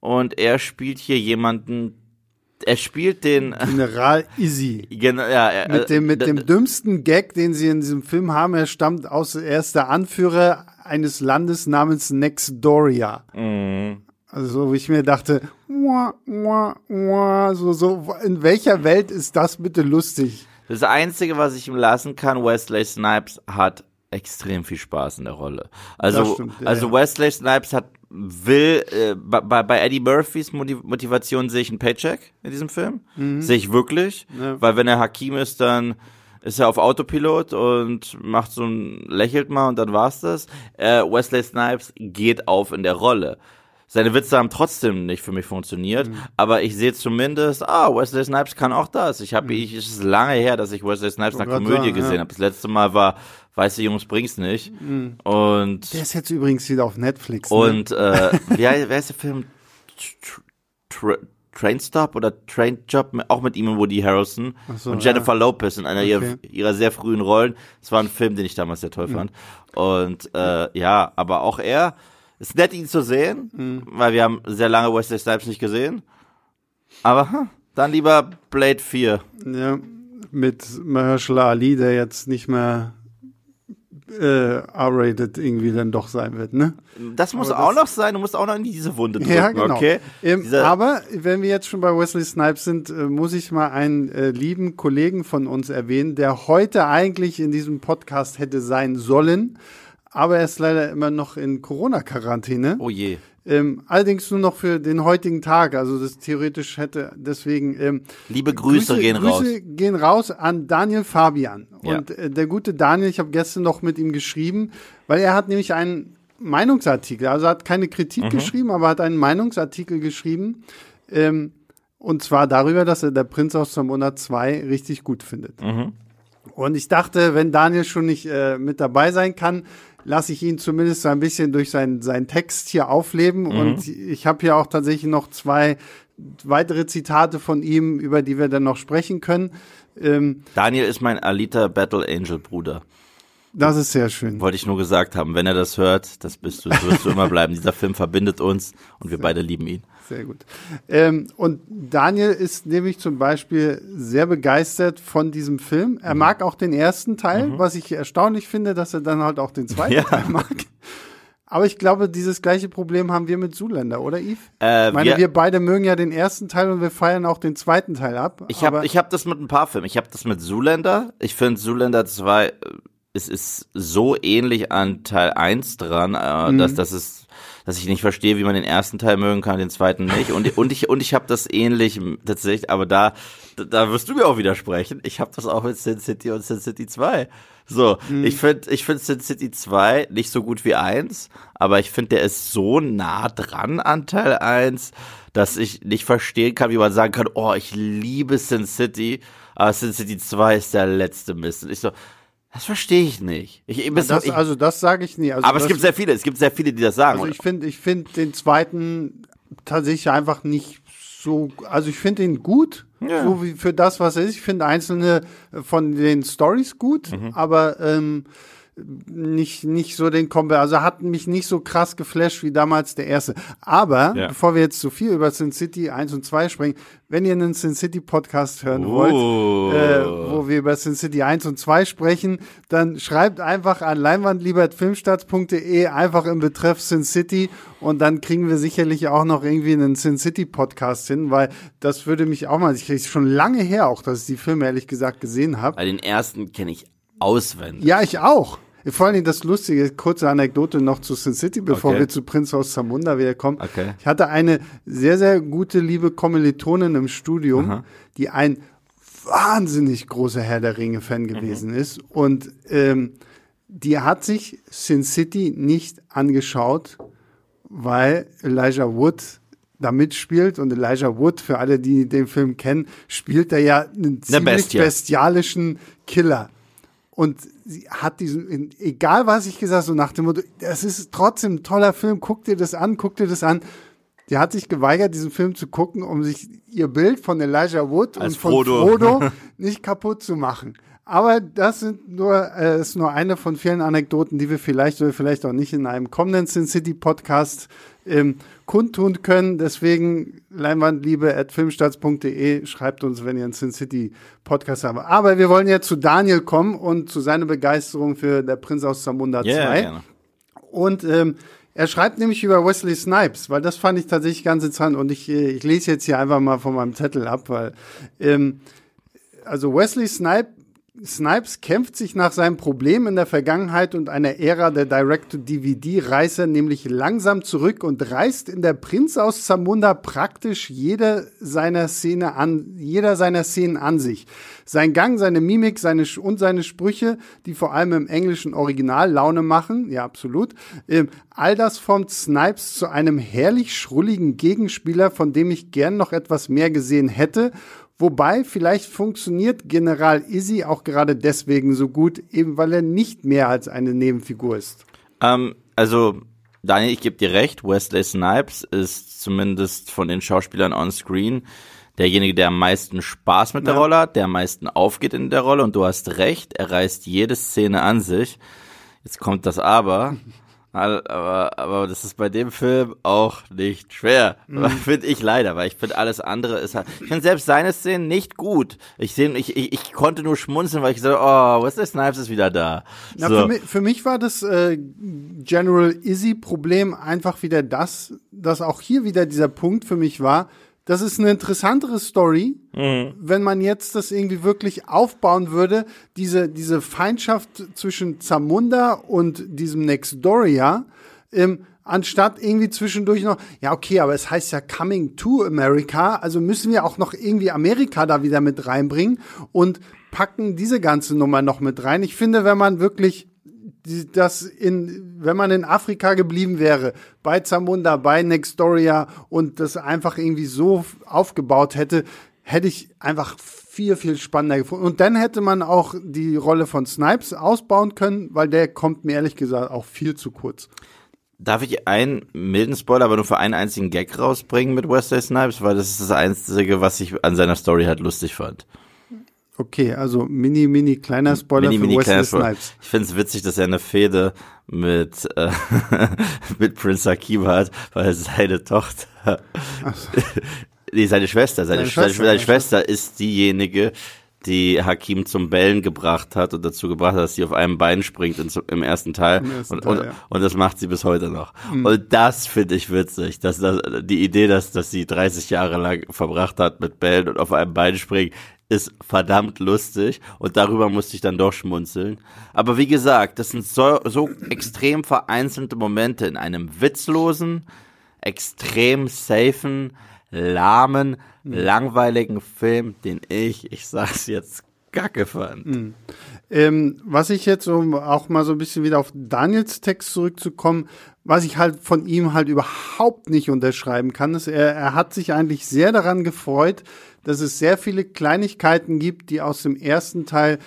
Speaker 2: und er spielt hier jemanden, er spielt den,
Speaker 1: General Izzy.
Speaker 2: genau, ja, er-
Speaker 1: Mit dem, mit
Speaker 2: äh,
Speaker 1: dem dümmsten Gag, den sie in diesem Film haben, er stammt aus, er ist der Anführer eines Landes namens Nextdoria.
Speaker 2: Mhm.
Speaker 1: Also so, wo ich mir dachte, wah, wah, wah, so, so, in welcher Welt ist das bitte lustig?
Speaker 2: Das Einzige, was ich ihm lassen kann, Wesley Snipes hat extrem viel Spaß in der Rolle. Also,
Speaker 1: stimmt, ja,
Speaker 2: also
Speaker 1: ja.
Speaker 2: Wesley Snipes hat will äh, bei, bei Eddie Murphys Motiv- Motivation sehe ich einen Paycheck in diesem Film, sehe ich wirklich,
Speaker 1: Mhm. Ja.
Speaker 2: weil wenn er Hakim ist, dann ist er auf Autopilot und macht so ein lächelt mal und dann war's das. Äh, Wesley Snipes geht auf in der Rolle. Seine Witze haben trotzdem nicht für mich funktioniert,
Speaker 1: Mhm.
Speaker 2: aber ich sehe zumindest, ah, Wesley Snipes kann auch das. Ich habe, ich, es ist lange her, dass ich Wesley Snipes
Speaker 1: Wollte
Speaker 2: Komödie
Speaker 1: Mhm. sagen,
Speaker 2: gesehen
Speaker 1: ja.
Speaker 2: habe. Das letzte Mal war Weiße Jungs bring's nicht. Und
Speaker 1: Der ist jetzt übrigens wieder auf Netflix. Ne?
Speaker 2: und äh, wie, heißt, wer heißt der Film? Tr Tr Train Stop oder Train Job, auch mit ihm und Woody Harrelson
Speaker 1: so,
Speaker 2: und Jennifer Lopez in einer
Speaker 1: Okay.
Speaker 2: ihrer, ihrer sehr frühen Rollen. Es war ein Film, den ich damals sehr toll fand. Und äh, ja, aber auch er ist nett, ihn zu sehen,
Speaker 1: Mhm.
Speaker 2: weil wir haben sehr lange Wesley Snipes nicht gesehen. Aber hm, dann lieber Blade 4.
Speaker 1: Ja, mit Mahershala Ali, der jetzt nicht mehr äh, R-rated irgendwie dann doch sein wird, ne?
Speaker 2: Das muss
Speaker 1: Aber
Speaker 2: auch
Speaker 1: das-
Speaker 2: noch sein, du musst auch noch in diese Wunde drücken,
Speaker 1: Ja, genau.
Speaker 2: okay?
Speaker 1: Ähm, aber wenn wir jetzt schon bei Wesley Snipes sind, äh, muss ich mal einen äh, lieben Kollegen von uns erwähnen, der heute eigentlich in diesem Podcast hätte sein sollen, aber er ist leider immer noch in Corona-Quarantäne.
Speaker 2: oh je.
Speaker 1: Ähm, allerdings nur noch für den heutigen Tag. Also das theoretisch hätte deswegen. Ähm,
Speaker 2: Liebe Grüße, gehen raus.
Speaker 1: Grüße gehen raus an Daniel Fabian.
Speaker 2: Ja.
Speaker 1: Und äh, der gute Daniel, ich habe gestern noch mit ihm geschrieben, weil er hat nämlich einen Meinungsartikel, also hat keine Kritik
Speaker 2: Mhm.
Speaker 1: geschrieben, aber hat einen Meinungsartikel geschrieben. Ähm, und zwar darüber, dass er der Prinz aus dem Monat 2 richtig gut findet.
Speaker 2: Mhm.
Speaker 1: Und ich dachte, wenn Daniel schon nicht äh, mit dabei sein kann, lasse ich ihn zumindest so ein bisschen durch seinen, seinen Text hier aufleben. Und ich habe hier auch tatsächlich noch zwei weitere Zitate von ihm, über die wir dann noch sprechen können. Ähm,
Speaker 2: Daniel ist mein Alita Battle Angel Bruder.
Speaker 1: Das ist sehr schön.
Speaker 2: Wollte ich nur gesagt haben. Wenn er das hört, das bist du, so wirst du immer bleiben. Dieser Film verbindet uns und wir beide lieben ihn.
Speaker 1: Sehr gut. Ähm, und Daniel ist nämlich zum Beispiel sehr begeistert von diesem Film.
Speaker 2: Mhm.
Speaker 1: Er mag auch den ersten Teil, was ich erstaunlich finde, dass er dann halt auch den zweiten
Speaker 2: Ja.
Speaker 1: Teil mag. Aber ich glaube, dieses gleiche Problem haben wir mit Zuländer, oder Yves?
Speaker 2: Äh,
Speaker 1: ich meine,
Speaker 2: wir-
Speaker 1: wir, beide mögen ja den ersten Teil und wir feiern auch den zweiten Teil ab.
Speaker 2: Ich habe hab das mit ein paar Filmen. Ich habe das mit Zoolander. Ich finde Zoolander 2, äh, es ist so ähnlich an Teil 1 dran, äh,
Speaker 1: Mhm.
Speaker 2: dass das ist dass ich nicht verstehe, wie man den ersten Teil mögen kann, den zweiten nicht. Und, und ich und ich habe das ähnlich tatsächlich, aber da da wirst du mir auch widersprechen. Ich habe das auch mit Sin City und Sin City 2. So,
Speaker 1: Mhm.
Speaker 2: ich finde ich finde Sin City 2 nicht so gut wie 1, aber ich finde, der ist so nah dran an Teil 1, dass ich nicht verstehen kann, wie man sagen kann, oh, ich liebe Sin City, aber Sin City 2 ist der letzte Mist. Und ich so, das verstehe ich nicht. Ich, ich,
Speaker 1: das,
Speaker 2: ich,
Speaker 1: also das sage ich nie. Also
Speaker 2: aber es
Speaker 1: das,
Speaker 2: gibt sehr viele, es gibt sehr viele, die das sagen.
Speaker 1: Also ich finde, ich finde den zweiten tatsächlich einfach nicht so. Also ich finde ihn gut,
Speaker 2: Ja.
Speaker 1: so wie für das, was er ist. Ich finde einzelne von den Stories gut,
Speaker 2: Mhm.
Speaker 1: aber ähm, nicht, nicht so den Kombi, also hat mich nicht so krass geflasht wie damals der erste. Aber, ja. bevor wir jetzt so viel über Sin City 1 und 2 sprechen, wenn ihr einen Sin City Podcast hören oh. wollt, äh, wo wir über Sin City 1 und 2 sprechen, dann schreibt einfach an leinwandliebertfilmstarts.de einfach im Betreff Sin City und dann kriegen wir sicherlich auch noch irgendwie einen Sin City Podcast hin, weil das würde mich auch mal, ich kriege schon lange her auch, dass ich die Filme ehrlich gesagt gesehen habe.
Speaker 2: Bei den ersten kenne ich auswendig.
Speaker 1: Ja, ich auch. Vor allem das Lustige, kurze Anekdote noch zu Sin City, bevor okay. wir zu Prinz aus Zamunda wieder kommen. Okay. Ich hatte eine sehr, sehr gute, liebe Kommilitonin im Studium, Aha. die ein wahnsinnig großer Herr der Ringe-Fan mhm. gewesen mhm. ist. Und ähm, die hat sich Sin City nicht angeschaut, weil Elijah Wood da mitspielt und Elijah Wood, für alle, die den Film kennen, spielt er ja einen ziemlich bestialischen Killer und sie hat diesen, egal was ich gesagt, so nach dem Motto, das ist trotzdem ein toller Film, guck dir das an, guck dir das an. Die hat sich geweigert, diesen Film zu gucken, um sich ihr Bild von Elijah Wood Als und von Frodo, Frodo nicht kaputt zu machen. Aber das sind nur, äh, ist nur eine von vielen Anekdoten, die wir vielleicht oder vielleicht auch nicht in einem kommenden Sin City Podcast ähm, kundtun können. Deswegen leinwandliebe at filmstarts.de schreibt uns, wenn ihr einen Sin City Podcast habt. Aber wir wollen jetzt zu Daniel kommen und zu seiner Begeisterung für Der Prinz aus Zamunda yeah, 2. Gerne. Und ähm, er schreibt nämlich über Wesley Snipes, weil das fand ich tatsächlich ganz interessant und ich, äh, ich lese jetzt hier einfach mal von meinem Zettel ab, weil ähm, also Wesley Snipes Snipes kämpft sich nach seinem Problem in der Vergangenheit und einer Ära der Direct-to-DVD-Reißer nämlich langsam zurück und reißt in der Prinz aus Zamunda praktisch jede seiner Szene an, jeder seiner Szenen an sich. Sein Gang, seine Mimik, seine und seine Sprüche, die vor allem im englischen Original Laune machen, ja absolut, ähm, all das formt Snipes zu einem herrlich schrulligen Gegenspieler, von dem ich gern noch etwas mehr gesehen hätte Wobei vielleicht funktioniert General Izzy auch gerade deswegen so gut, eben weil er nicht mehr als eine Nebenfigur ist.
Speaker 2: Ähm, also, Daniel, ich gebe dir recht, Wesley Snipes ist zumindest von den Schauspielern on screen derjenige, der am meisten Spaß mit der Rolle hat, der am meisten aufgeht in der Rolle und du hast recht, er reißt jede Szene an sich. Jetzt kommt das Aber. Aber, aber das ist bei dem Film auch nicht schwer. Mhm. Finde ich leider, weil ich finde alles andere ist halt. Ich finde selbst seine Szenen nicht gut. Ich, seh, ich, ich, ich konnte nur schmunzeln, weil ich so, oh, Wesley Snipes ist wieder da.
Speaker 1: Na, so. für, mich, für mich war das äh, General Izzy-Problem einfach wieder das, dass auch hier wieder dieser Punkt für mich war, das ist eine interessantere Story, mhm. wenn man jetzt das irgendwie wirklich aufbauen würde, diese, diese Feindschaft zwischen Zamunda und diesem Nextdoria, ähm, anstatt irgendwie zwischendurch noch, ja, okay, aber es heißt ja Coming to America, also müssen wir auch noch irgendwie Amerika da wieder mit reinbringen und packen diese ganze Nummer noch mit rein. Ich finde, wenn man wirklich das in, wenn man in Afrika geblieben wäre, bei Zamunda, bei Nextoria und das einfach irgendwie so aufgebaut hätte, hätte ich einfach viel, viel spannender gefunden. Und dann hätte man auch die Rolle von Snipes ausbauen können, weil der kommt mir ehrlich gesagt auch viel zu kurz.
Speaker 2: Darf ich einen milden Spoiler, aber nur für einen einzigen Gag rausbringen mit Wesley Snipes, weil das ist das Einzige, was ich an seiner Story halt lustig fand.
Speaker 1: Okay, also mini, mini kleiner Spoiler mini, für mini, Wesley Snipes.
Speaker 2: Ich finde es witzig, dass er eine Fehde mit, äh, mit Prince Hakim hat, weil seine Tochter, so. nee, seine Schwester, seine, seine, Schwester, seine, seine Schwester ist diejenige, die Hakim zum Bellen gebracht hat und dazu gebracht hat, dass sie auf einem Bein springt in, im ersten Teil. Im ersten und, Teil und, ja. und, das macht sie bis heute noch. Mhm. Und das finde ich witzig, dass das, die Idee, dass, dass sie 30 Jahre lang verbracht hat mit Bellen und auf einem Bein springen, ist verdammt lustig und darüber musste ich dann doch schmunzeln. Aber wie gesagt, das sind so, so extrem vereinzelte Momente in einem witzlosen, extrem safen, lahmen, mhm. langweiligen Film, den ich, ich sag's jetzt, Kacke fand. Mhm.
Speaker 1: Ähm, was ich jetzt, um auch mal so ein bisschen wieder auf Daniels Text zurückzukommen, was ich halt von ihm halt überhaupt nicht unterschreiben kann, ist, er, er hat sich eigentlich sehr daran gefreut, dass es sehr viele Kleinigkeiten gibt, die aus dem ersten Teil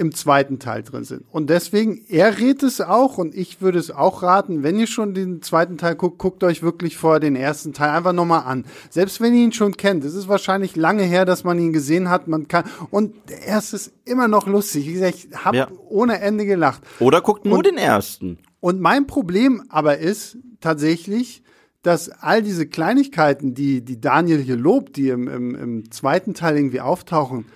Speaker 1: im zweiten Teil drin sind. Und deswegen, er rät es auch und ich würde es auch raten, wenn ihr schon den zweiten Teil guckt, guckt euch wirklich vorher den ersten Teil einfach nochmal an. Selbst wenn ihr ihn schon kennt, es ist wahrscheinlich lange her, dass man ihn gesehen hat, man kann, und der erste ist immer noch lustig. Wie gesagt, ich habe
Speaker 2: Ja.
Speaker 1: ohne Ende gelacht.
Speaker 2: Oder guckt nur
Speaker 1: Und-
Speaker 2: den ersten.
Speaker 1: Und mein Problem aber ist tatsächlich, dass all diese Kleinigkeiten, die, die Daniel hier lobt, die im, im, im zweiten Teil irgendwie auftauchen,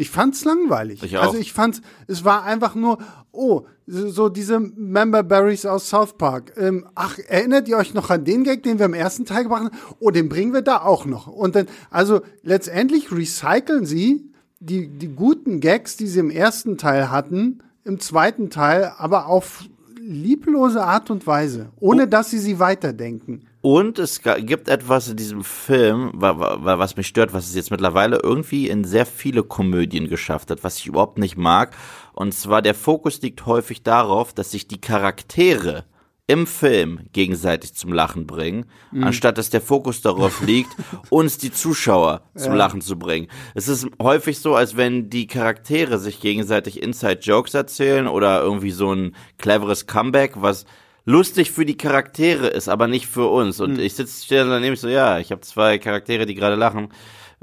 Speaker 1: ich fand's langweilig.
Speaker 2: Ich auch.
Speaker 1: Also ich fand's, es war einfach nur, oh, so diese Member Berries aus South Park. Ähm, ach, erinnert ihr euch noch an den Gag, den wir im ersten Teil gemacht haben? Oh, den bringen wir da auch noch. Und dann, also letztendlich recyceln sie die, die guten Gags, die sie im ersten Teil hatten, im zweiten Teil, aber auf lieblose Art und Weise, ohne dass sie sie weiterdenken.
Speaker 2: Und es gibt etwas in diesem Film, wa- wa- was mich stört, was es jetzt mittlerweile irgendwie in sehr viele Komödien geschafft hat, was ich überhaupt nicht mag. Und zwar der Fokus liegt häufig darauf, dass sich die Charaktere im Film gegenseitig zum Lachen bringen, anstatt dass der Fokus darauf liegt, uns die Zuschauer zum Lachen zu bringen. Es ist häufig so, als wenn die Charaktere sich gegenseitig Inside-Jokes erzählen oder irgendwie so ein cleveres Comeback, was lustig für die Charaktere ist, aber nicht für uns. Und ich sitze stehe daneben ich so, ja, ich habe zwei Charaktere, die gerade lachen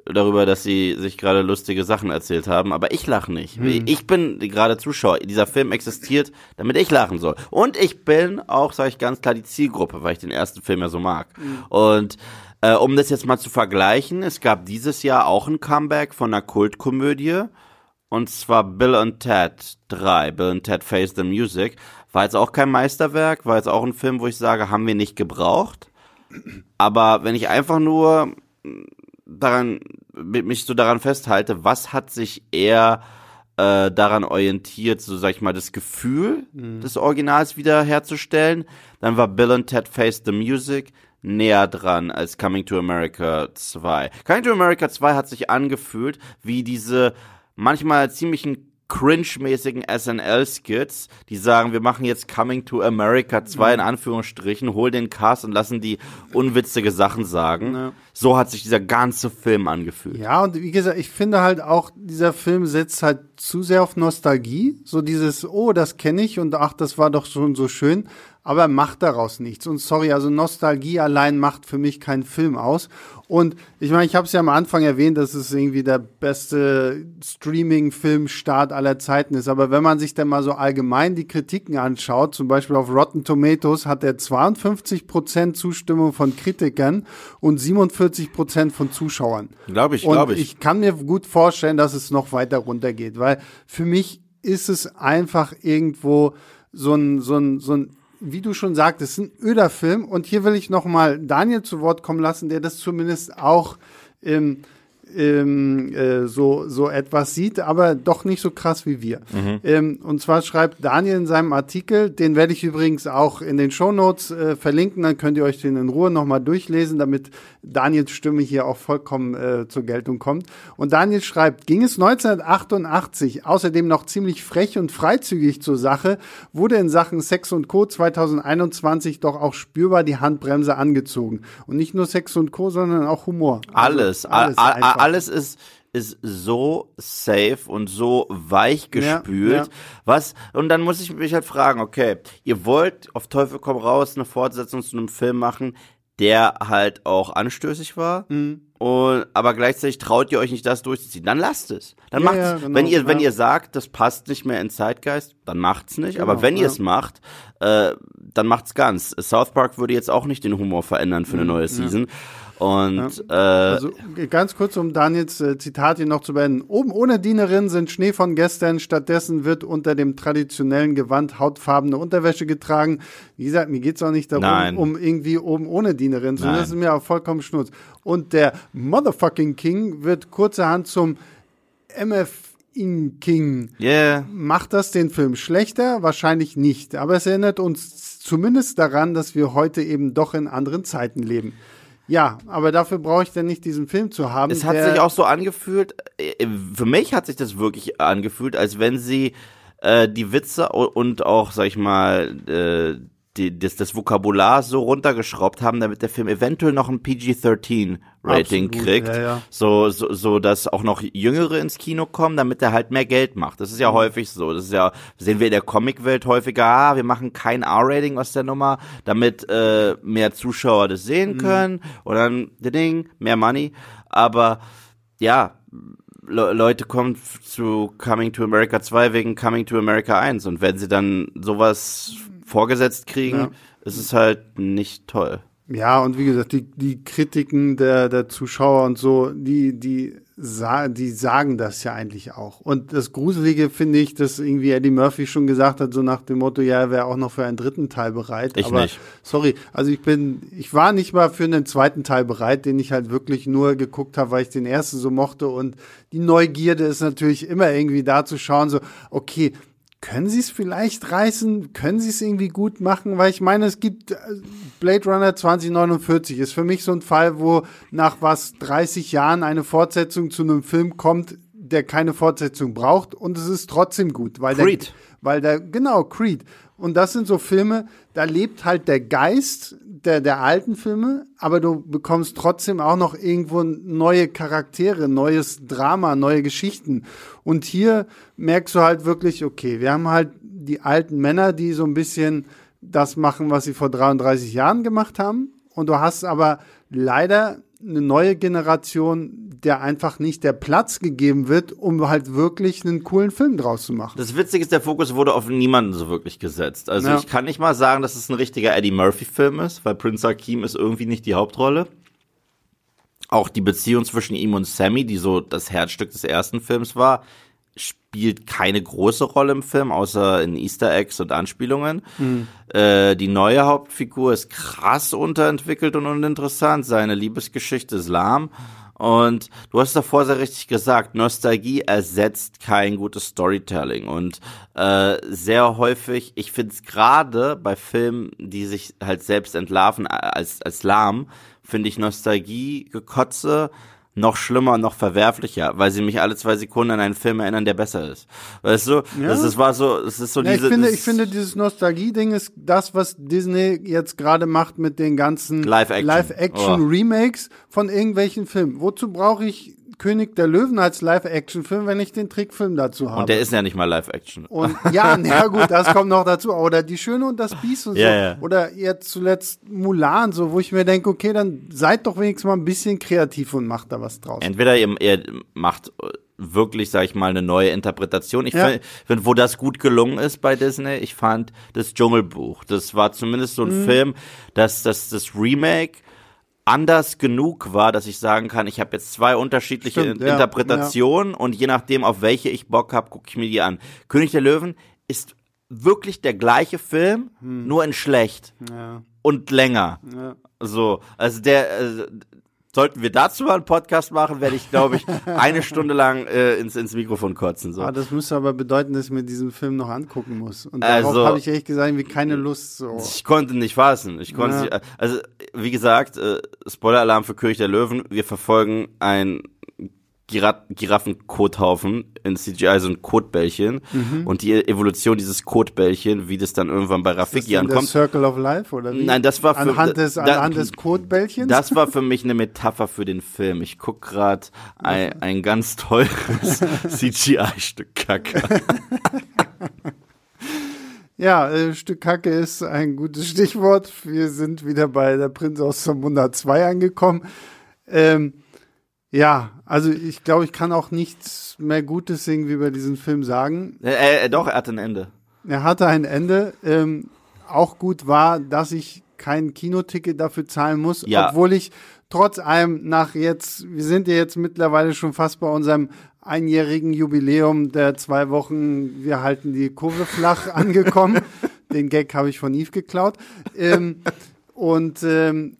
Speaker 2: darüber, dass sie sich gerade lustige Sachen erzählt haben, aber ich lache nicht. Ich bin gerade Zuschauer. Dieser Film existiert, damit ich lachen soll. Und ich bin auch, sage ich ganz klar, die Zielgruppe, weil ich den ersten Film ja so mag. Und äh, um das jetzt mal zu vergleichen, es gab dieses Jahr auch ein Comeback von einer Kultkomödie. Und zwar Bill und Ted 3, Bill und Ted Face the Music. War jetzt auch kein Meisterwerk, war jetzt auch ein Film, wo ich sage, haben wir nicht gebraucht. Aber wenn ich einfach nur daran, mich so daran festhalte, was hat sich eher äh, daran orientiert, so sag ich mal, das Gefühl des Originals wieder herzustellen, dann war Bill und Ted Face the Music näher dran als Coming to America 2. Coming to America 2 hat sich angefühlt wie diese manchmal ziemlichen cringe-mäßigen SNL-Skits, die sagen, wir machen jetzt Coming to America 2 in Anführungsstrichen, hol den Cast und lassen die unwitzige Sachen sagen.
Speaker 1: Ja.
Speaker 2: So hat sich dieser ganze Film angefühlt.
Speaker 1: Ja, und wie gesagt, ich finde halt auch, dieser Film setzt halt zu sehr auf Nostalgie. So dieses, oh, das kenne ich und ach, das war doch schon so schön. Aber er macht daraus nichts. Und sorry, also Nostalgie allein macht für mich keinen Film aus. Und ich meine, ich habe es ja am Anfang erwähnt, dass es irgendwie der beste Streaming-Film-Start aller Zeiten ist. Aber wenn man sich dann mal so allgemein die Kritiken anschaut, zum Beispiel auf Rotten Tomatoes hat er 52% Zustimmung von Kritikern und 47% von Zuschauern.
Speaker 2: Glaube ich, glaube ich.
Speaker 1: ich kann mir gut vorstellen, dass es noch weiter runtergeht, weil für mich ist es einfach irgendwo so ein, so ein, so ein, wie du schon sagtest, ein öder Film. Und hier will ich noch mal Daniel zu Wort kommen lassen, der das zumindest auch ähm, ähm, äh, so, so etwas sieht, aber doch nicht so krass wie wir. Ähm, und zwar schreibt Daniel in seinem Artikel, den werde ich übrigens auch in den Shownotes äh, verlinken, dann könnt ihr euch den in Ruhe nochmal durchlesen, damit Daniels Stimme hier auch vollkommen äh, zur Geltung kommt. Und Daniel schreibt, ging es 1988 außerdem noch ziemlich frech und freizügig zur Sache, wurde in Sachen Sex und Co. 2021 doch auch spürbar die Handbremse angezogen. Und nicht nur Sex und Co., sondern auch Humor. Also
Speaker 2: Alles,
Speaker 1: alles,
Speaker 2: alles ist ist so safe und so weich
Speaker 1: Ja,
Speaker 2: gespült.
Speaker 1: ja.
Speaker 2: Was und dann muss ich mich halt fragen, okay, ihr wollt auf Teufel komm raus eine Fortsetzung zu einem Film machen, der halt auch anstößig war.
Speaker 1: Mhm.
Speaker 2: Und, aber gleichzeitig traut ihr euch nicht, das durchzuziehen. Dann lasst es. Dann
Speaker 1: Ja,
Speaker 2: macht's.
Speaker 1: ja, genau,
Speaker 2: wenn ihr, wenn
Speaker 1: ja.
Speaker 2: ihr sagt, das passt nicht mehr in Zeitgeist, dann macht's nicht. aber
Speaker 1: Genau,
Speaker 2: wenn ihr
Speaker 1: ja.
Speaker 2: es macht, äh, dann macht's ganz. South Park würde jetzt auch nicht den Humor verändern für eine neue Season. Und äh,
Speaker 1: Also ganz kurz, um Daniels äh, Zitat hier noch zu beenden. Oben ohne Dienerin sind Schnee von gestern. Stattdessen wird unter dem traditionellen Gewand hautfarbene Unterwäsche getragen. Wie gesagt, mir geht's auch nicht darum,
Speaker 2: Nein.
Speaker 1: um irgendwie oben ohne Dienerin zu sein. Das ist mir auch vollkommen schnurz. Und der Motherfucking King wird kurzerhand zum MF King.
Speaker 2: yeah.
Speaker 1: Macht das den Film schlechter? Wahrscheinlich nicht. Aber es erinnert uns zumindest daran, dass wir heute eben doch in anderen Zeiten leben. Ja, aber dafür brauche ich dann nicht diesen Film zu haben.
Speaker 2: Es hat sich auch so angefühlt, äh, für mich hat sich das wirklich angefühlt, als wenn sie äh, die Witze und auch, sag ich mal, äh, die, das, das Vokabular so runtergeschraubt haben, damit der Film eventuell noch ein PG-13 Rating
Speaker 1: Absolut,
Speaker 2: kriegt,
Speaker 1: ja, ja.
Speaker 2: So, so, so, dass auch noch Jüngere ins Kino kommen, damit er halt mehr Geld macht. Das ist ja häufig so. Das ist ja, sehen wir in der Comicwelt häufiger, ah, wir machen kein R-Rating aus der Nummer, damit äh, mehr Zuschauer das sehen können und dann, ding, mehr Money. Aber ja, Le Leute kommen zu Coming to America 2 wegen Coming to America 1 und wenn sie dann sowas vorgesetzt kriegen,
Speaker 1: Ja.
Speaker 2: ist es halt nicht toll.
Speaker 1: Ja, und wie gesagt, die, die Kritiken der, der Zuschauer und so, die, die, sa die sagen das ja eigentlich auch. Und das Gruselige finde ich, dass irgendwie Eddie Murphy schon gesagt hat, so nach dem Motto, ja, er wäre auch noch für einen dritten Teil bereit.
Speaker 2: Ich
Speaker 1: Aber
Speaker 2: nicht.
Speaker 1: sorry, also ich bin, ich war nicht mal für einen zweiten Teil bereit, den ich halt wirklich nur geguckt habe, weil ich den ersten so mochte. Und die Neugierde ist natürlich immer irgendwie da zu schauen, so, okay, können sie es vielleicht reißen? Können sie es irgendwie gut machen? Weil ich meine, es gibt äh, Blade Runner 2049 ist für mich so ein Fall, wo nach was 30 Jahren eine Fortsetzung zu einem Film kommt, der keine Fortsetzung braucht und es ist trotzdem gut, weil
Speaker 2: Creed.
Speaker 1: der weil der genau Creed und das sind so Filme, da lebt halt der Geist der der alten Filme, aber du bekommst trotzdem auch noch irgendwo neue Charaktere, neues Drama, neue Geschichten. Und hier merkst du halt wirklich, okay, wir haben halt die alten Männer, die so ein bisschen das machen, was sie vor 33 Jahren gemacht haben. Und du hast aber leider eine neue Generation, der einfach nicht der Platz gegeben wird, um halt wirklich einen coolen Film draus zu machen.
Speaker 2: Das Witzige ist, der Fokus wurde auf niemanden so wirklich gesetzt. Also
Speaker 1: Ja.
Speaker 2: ich kann nicht mal sagen, dass es ein richtiger Eddie Murphy-Film ist, weil Prince Hakim ist irgendwie nicht die Hauptrolle. Auch die Beziehung zwischen ihm und Sammy, die so das Herzstück des ersten Films war, spielt keine große Rolle im Film, außer in Easter Eggs und Anspielungen. Äh, die neue Hauptfigur ist krass unterentwickelt und uninteressant. Seine Liebesgeschichte ist lahm. Und du hast davor sehr richtig gesagt, Nostalgie ersetzt kein gutes Storytelling. Und äh, sehr häufig, ich finde es gerade bei Filmen, die sich halt selbst entlarven als, als lahm, finde ich Nostalgie, Gekotze noch schlimmer, noch verwerflicher, weil sie mich alle zwei Sekunden an einen Film erinnern, der besser ist. Weißt du? Das ist, war so, es ist so
Speaker 1: Ja, ich
Speaker 2: diese.
Speaker 1: finde,
Speaker 2: das-
Speaker 1: ich finde, dieses Nostalgie-Ding ist das, was Disney jetzt gerade macht mit den ganzen
Speaker 2: Live-Action.
Speaker 1: Live-Action-Remakes von irgendwelchen Filmen. Wozu brauche ich König der Löwen als Live-Action-Film, wenn ich den Trickfilm dazu habe?
Speaker 2: und der ist ja nicht mal Live-Action.
Speaker 1: Und ja, na gut, das kommt noch dazu. Oder die Schöne und das Biest und so.
Speaker 2: Ja, ja.
Speaker 1: Oder jetzt zuletzt Mulan, so, wo ich mir denke, okay, dann seid doch wenigstens mal ein bisschen kreativ und macht da was draus.
Speaker 2: Entweder ihr, ihr macht wirklich, sag ich mal, eine neue Interpretation. Ich
Speaker 1: Ja.
Speaker 2: finde, find, wo das gut gelungen ist bei Disney, ich fand das Dschungelbuch. Das war zumindest so ein
Speaker 1: Mhm.
Speaker 2: Film, dass, dass das Remake anders genug war, dass ich sagen kann, ich habe jetzt zwei unterschiedliche
Speaker 1: Stimmt, ja,
Speaker 2: Interpretationen und je nachdem, auf welche ich Bock habe, gucke ich mir die an. König der Löwen ist wirklich der gleiche Film, nur in schlecht
Speaker 1: Hm. Ja,
Speaker 2: und länger.
Speaker 1: ja.
Speaker 2: So, also der, also, sollten wir dazu mal einen Podcast machen, werde ich, glaube ich, eine Stunde lang äh, ins, ins Mikrofon kotzen. So.
Speaker 1: Ah, das müsste aber bedeuten, dass ich mir diesen Film noch angucken muss. Und darauf
Speaker 2: Also-
Speaker 1: habe ich ehrlich gesagt irgendwie keine Lust. So.
Speaker 2: Ich konnte nicht fassen. Ich konnte
Speaker 1: Ja.
Speaker 2: nicht, also wie gesagt, äh, Spoiler-Alarm für König der Löwen. Wir verfolgen ein Gira Giraffenkothaufen in CGI, so ein Kotbällchen. Und die Evolution dieses Kotbällchen, wie das dann irgendwann bei
Speaker 1: Mhm. Ist das
Speaker 2: Rafiki
Speaker 1: denn der
Speaker 2: ankommt.
Speaker 1: Circle of Life oder wie?
Speaker 2: Nein, das war für-
Speaker 1: anhand des,
Speaker 2: da-
Speaker 1: anhand des Kotbällchens.
Speaker 2: Das war für mich eine Metapher für den Film. Ich guck gerade ein, ein ganz teures CGI-Stück Kacke.
Speaker 1: Ja, äh, Stück Kacke ist ein gutes Stichwort. Wir sind wieder bei der Prinz aus Zamunda 2 angekommen. Ähm, ja, also ich glaube, ich kann auch nichts mehr Gutes irgendwie über diesen Film sagen.
Speaker 2: äh, äh, doch, er hat ein Ende.
Speaker 1: Er hatte ein Ende. Ähm, auch gut war, dass ich kein Kinoticket dafür zahlen muss,
Speaker 2: Ja.
Speaker 1: obwohl ich trotz allem nach jetzt, wir sind ja jetzt mittlerweile schon fast bei unserem einjährigen Jubiläum der zwei Wochen, wir halten die Kurve flach angekommen. Den Gag habe ich von Yves geklaut. Ähm, und ähm,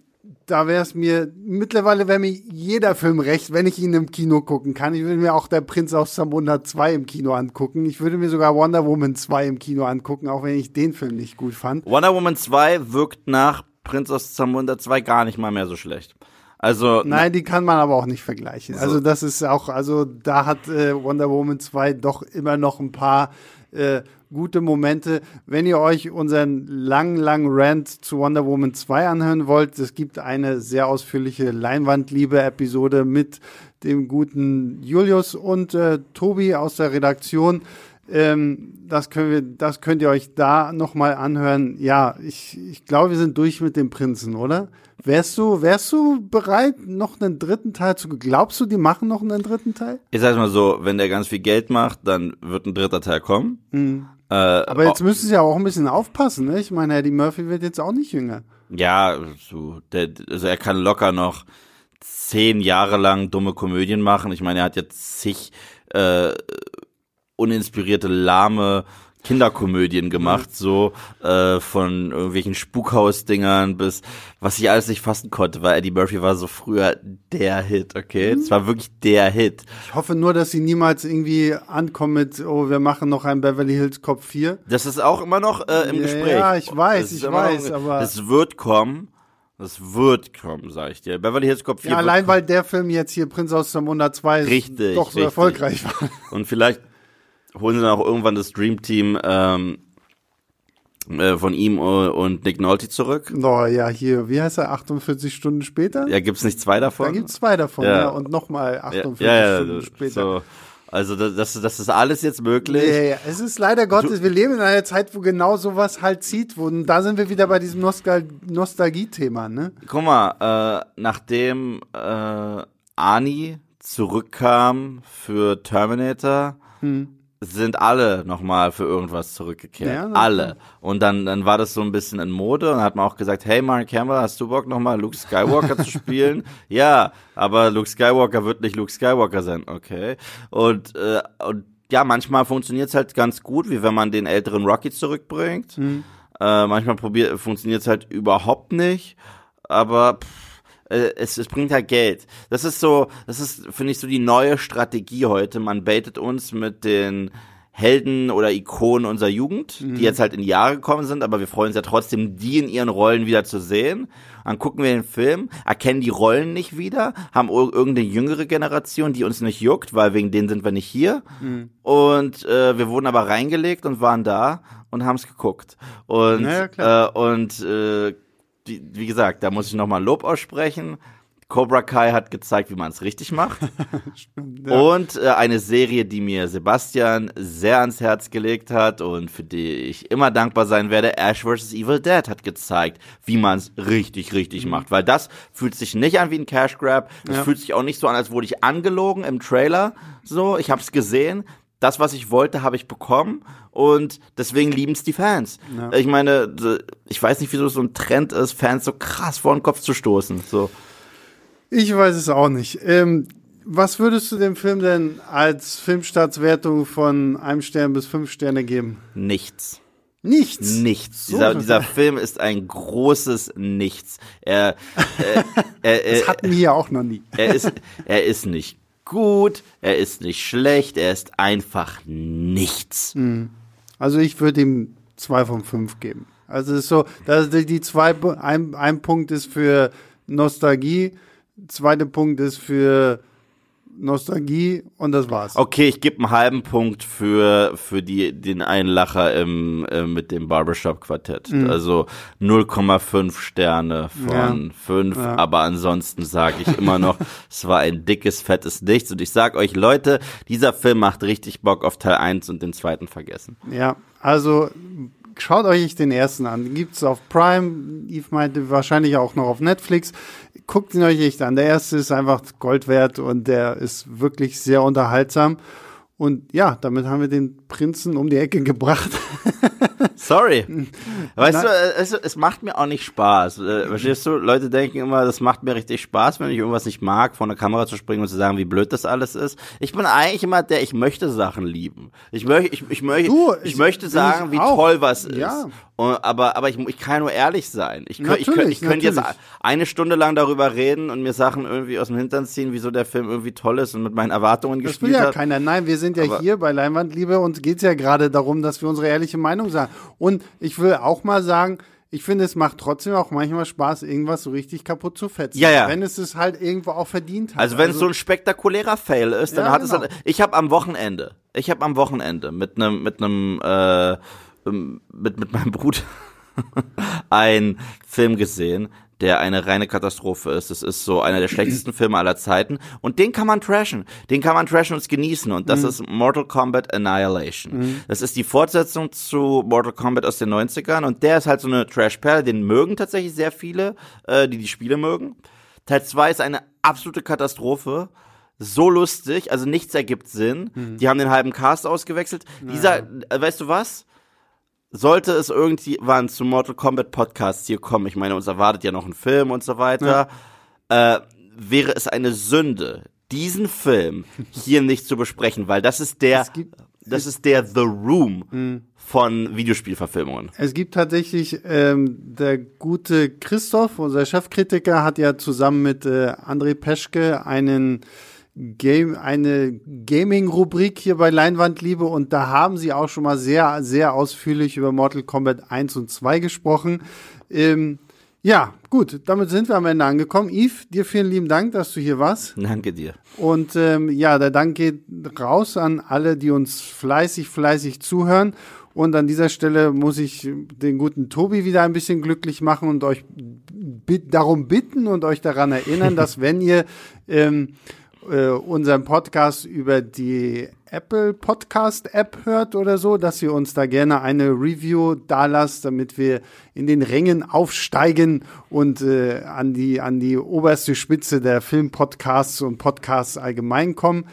Speaker 1: da wäre es mir, mittlerweile wäre mir jeder Film recht, wenn ich ihn im Kino gucken kann. Ich würde mir auch der Prinz aus Zamunda 2 im Kino angucken. Ich würde mir sogar Wonder Woman 2 im Kino angucken, auch wenn ich den Film nicht gut fand.
Speaker 2: Wonder Woman 2 wirkt nach Prinz aus Zamunda 2 gar nicht mal mehr so schlecht. Also
Speaker 1: Nein, die kann man aber auch nicht vergleichen.
Speaker 2: So.
Speaker 1: Also das ist auch, also da hat äh, Wonder Woman 2 doch immer noch ein paar äh, gute Momente. Wenn ihr euch unseren langen, langen Rant zu Wonder Woman 2 anhören wollt, es gibt eine sehr ausführliche Leinwandliebe-Episode mit dem guten Julius und äh, Tobi aus der Redaktion. Ähm, das, können wir, das könnt ihr euch da nochmal anhören. Ja, ich, ich glaube, wir sind durch mit dem Prinzen, oder? Wärst du, wärst du bereit, noch einen dritten Teil zu, glaubst du, die machen noch einen dritten Teil?
Speaker 2: ich sag's mal so, wenn der ganz viel Geld macht, dann wird ein dritter Teil kommen. Äh,
Speaker 1: Mhm. Aber jetzt müssen sie ja auch ein bisschen aufpassen, ne? Ich meine, Eddie Murphy wird jetzt auch nicht jünger.
Speaker 2: Ja, so, der, also er kann locker noch zehn Jahre lang dumme Komödien machen. Ich meine, er hat jetzt zig äh, uninspirierte, lahme Kinderkomödien gemacht, so äh, von irgendwelchen Spukhausdingern bis was ich alles nicht fassen konnte, weil Eddie Murphy war so früher der Hit, okay? Es war wirklich der Hit.
Speaker 1: Ich hoffe nur, dass sie niemals irgendwie ankommen mit, oh, wir machen noch einen Beverly Hills Cop 4.
Speaker 2: Das ist auch immer noch äh, im
Speaker 1: Ja,
Speaker 2: Gespräch.
Speaker 1: ja, ich weiß, ich
Speaker 2: immer noch-
Speaker 1: weiß, aber-
Speaker 2: Das wird kommen. Das wird kommen, sag ich dir. Beverly Hills Cop 4
Speaker 1: Ja, allein weil der Film jetzt hier Prinz aus Zamunda 2
Speaker 2: Richtig,
Speaker 1: doch so
Speaker 2: richtig.
Speaker 1: erfolgreich war.
Speaker 2: Und vielleicht holen sie dann auch irgendwann das Dream Team ähm, äh, von ihm und Nick Nolte zurück.
Speaker 1: No, ja, hier, wie heißt er, 48 Stunden später?
Speaker 2: Ja, gibt's nicht zwei davon?
Speaker 1: da gibt's zwei davon,
Speaker 2: Ja.
Speaker 1: ja, und nochmal
Speaker 2: ja,
Speaker 1: 48
Speaker 2: ja, ja,
Speaker 1: Stunden später.
Speaker 2: so. Also das, das, das ist alles jetzt möglich.
Speaker 1: Ja, ja, es ist leider Gottes, wir leben in einer Zeit, wo genau sowas halt zieht. Wo, und da sind wir wieder bei diesem Nostal Nostalgie-Thema, ne?
Speaker 2: Guck mal, äh, nachdem äh, Ani zurückkam für Terminator, sind alle nochmal für irgendwas zurückgekehrt.
Speaker 1: Ja,
Speaker 2: alle. Und dann, dann war das so ein bisschen in Mode und hat man auch gesagt, hey Mark Hamill, hast du Bock nochmal Luke Skywalker zu spielen? Ja, aber Luke Skywalker wird nicht Luke Skywalker sein, okay. Und, äh, und ja, manchmal funktioniert's halt ganz gut, wie wenn man den älteren Rocky zurückbringt. Äh, manchmal probiert, funktioniert's halt überhaupt nicht. Aber pff, äh, es, es bringt halt Geld. Das ist so, das ist, finde ich, so die neue Strategie heute. Man baitet uns mit den Helden oder Ikonen unserer Jugend, die jetzt halt in die Jahre gekommen sind, aber wir freuen uns ja trotzdem, die in ihren Rollen wieder zu sehen. Dann gucken wir den Film, erkennen die Rollen nicht wieder, haben ir- irgendeine jüngere Generation, die uns nicht juckt, weil wegen denen sind wir nicht hier. Und äh, wir wurden aber reingelegt und waren da und haben es geguckt. Und,
Speaker 1: Ja,
Speaker 2: äh, und äh, wie, wie gesagt, da muss ich nochmal Lob aussprechen. Cobra Kai hat gezeigt, wie man es richtig macht.
Speaker 1: Ja.
Speaker 2: Und äh, eine Serie, die mir Sebastian sehr ans Herz gelegt hat und für die ich immer dankbar sein werde, Ash vs. Evil Dead hat gezeigt, wie man es richtig, richtig macht. Weil das fühlt sich nicht an wie ein Cash Grab. Das
Speaker 1: Mhm. Ja.
Speaker 2: fühlt sich auch nicht so an, als wurde ich angelogen im Trailer. So, ich habe es gesehen. Das, was ich wollte, habe ich bekommen und deswegen lieben es die Fans.
Speaker 1: Ja.
Speaker 2: Ich meine, ich weiß nicht, wieso es so ein Trend ist, Fans so krass vor den Kopf zu stoßen. So.
Speaker 1: Ich weiß es auch nicht. Ähm, was würdest du dem Film denn als Filmstartswertung von einem Stern bis fünf Sterne geben?
Speaker 2: Nichts.
Speaker 1: Nichts.
Speaker 2: Nichts.
Speaker 1: So,
Speaker 2: dieser, dieser Film ist ein großes Nichts. Er, er, er,
Speaker 1: Das hatten wir ja auch noch nie.
Speaker 2: er, ist, er ist nicht gut, er ist nicht schlecht, er ist einfach nichts.
Speaker 1: Also ich würde ihm zwei von fünf geben. Also es ist so, dass die die zwei, ein, ein Punkt ist für Nostalgie, zweiter Punkt ist für Nostalgie und das war's.
Speaker 2: Okay, ich gebe einen halben Punkt für, für die, den einen Lacher im, äh, mit dem Barbershop-Quartett. Also 0,5 Sterne von
Speaker 1: Ja.
Speaker 2: 5,
Speaker 1: Ja.
Speaker 2: aber ansonsten sage ich immer noch, es war ein dickes, fettes Nichts. Und ich sag euch, Leute, dieser Film macht richtig Bock auf Teil 1 und den zweiten vergessen.
Speaker 1: Ja, also schaut euch den ersten an. Den gibt's auf Prime. Eve meinte wahrscheinlich auch noch auf Netflix. Guckt ihn euch echt an. Der erste ist einfach Gold wert und der ist wirklich sehr unterhaltsam. Und ja, damit haben wir den Prinzen um die Ecke gebracht.
Speaker 2: Sorry. Weißt
Speaker 1: Na-
Speaker 2: du, äh, es, macht mir auch nicht Spaß. Äh, verstehst du? Leute denken immer, das macht mir richtig Spaß, wenn ich irgendwas nicht mag, vor eine Kamera zu springen und zu sagen, wie blöd das alles ist. Ich bin eigentlich immer der, ich möchte Sachen lieben. Ich möchte, ich, ich möchte,
Speaker 1: Du,
Speaker 2: ich,
Speaker 1: ich-
Speaker 2: möchte sagen, wie
Speaker 1: auch.
Speaker 2: toll was ist.
Speaker 1: Ja.
Speaker 2: Und, aber, aber ich, ich kann nur ehrlich sein. Ich, könnt- ich, ich könnte jetzt eine Stunde lang darüber reden und mir Sachen irgendwie aus dem Hintern ziehen, wieso der Film irgendwie toll ist und mit meinen Erwartungen
Speaker 1: Das will
Speaker 2: gespielt
Speaker 1: ja
Speaker 2: hat.
Speaker 1: keiner. Nein, wir sind ja
Speaker 2: Aber-
Speaker 1: hier bei Leinwandliebe und geht's ja gerade darum, dass wir unsere ehrliche Meinung sagen. Und ich will auch mal sagen, ich finde, es macht trotzdem auch manchmal Spaß, irgendwas so richtig kaputt zu fetzen.
Speaker 2: Ja, ja.
Speaker 1: Wenn es es halt irgendwo auch verdient hat.
Speaker 2: Also wenn es so ein spektakulärer Fail ist, dann
Speaker 1: Ja,
Speaker 2: hat
Speaker 1: genau.
Speaker 2: es halt, ich habe am Wochenende, ich habe am Wochenende mit einem mit einem äh, mit mit meinem Bruder einen Film gesehen, der eine reine Katastrophe ist. Es ist so einer der schlechtesten Filme aller Zeiten und den kann man trashen. Den kann man trashen und genießen und das ist Mortal Kombat Annihilation. Das ist die Fortsetzung zu Mortal Kombat aus den 90ern und der ist halt so eine Trash-Perle, den mögen tatsächlich sehr viele, äh, die die Spiele mögen. Teil 2 ist eine absolute Katastrophe. So lustig, also nichts ergibt Sinn. Die haben den halben Cast ausgewechselt. Dieser, äh, weißt du was? Sollte es irgendwann zu Mortal Kombat Podcasts hier kommen, ich meine, uns erwartet ja noch ein Film und so weiter, äh, wäre es eine Sünde, diesen Film hier nicht zu besprechen, weil das ist der, das ist der The Room von Videospielverfilmungen.
Speaker 1: Es gibt tatsächlich, ähm, der gute Christoph, unser Chefkritiker, hat ja zusammen mit äh, André Peschke einen Game, eine Gaming-Rubrik hier bei Leinwandliebe und da haben sie auch schon mal sehr, sehr ausführlich über Mortal Kombat 1 und 2 gesprochen. Ähm, ja, gut, damit sind wir am Ende angekommen. Yves, dir vielen lieben Dank, dass du hier warst.
Speaker 2: Danke dir.
Speaker 1: Und ähm, ja, der Dank geht raus an alle, die uns fleißig, fleißig zuhören. Und an dieser Stelle muss ich den guten Tobi wieder ein bisschen glücklich machen und euch bit darum bitten und euch daran erinnern, dass wenn ihr ähm, äh, unseren Podcast über die Apple Podcast App hört oder so, dass ihr uns da gerne eine Review da lasst, damit wir in den Rängen aufsteigen und äh, an die an die oberste Spitze der Filmpodcasts und Podcasts allgemein kommen.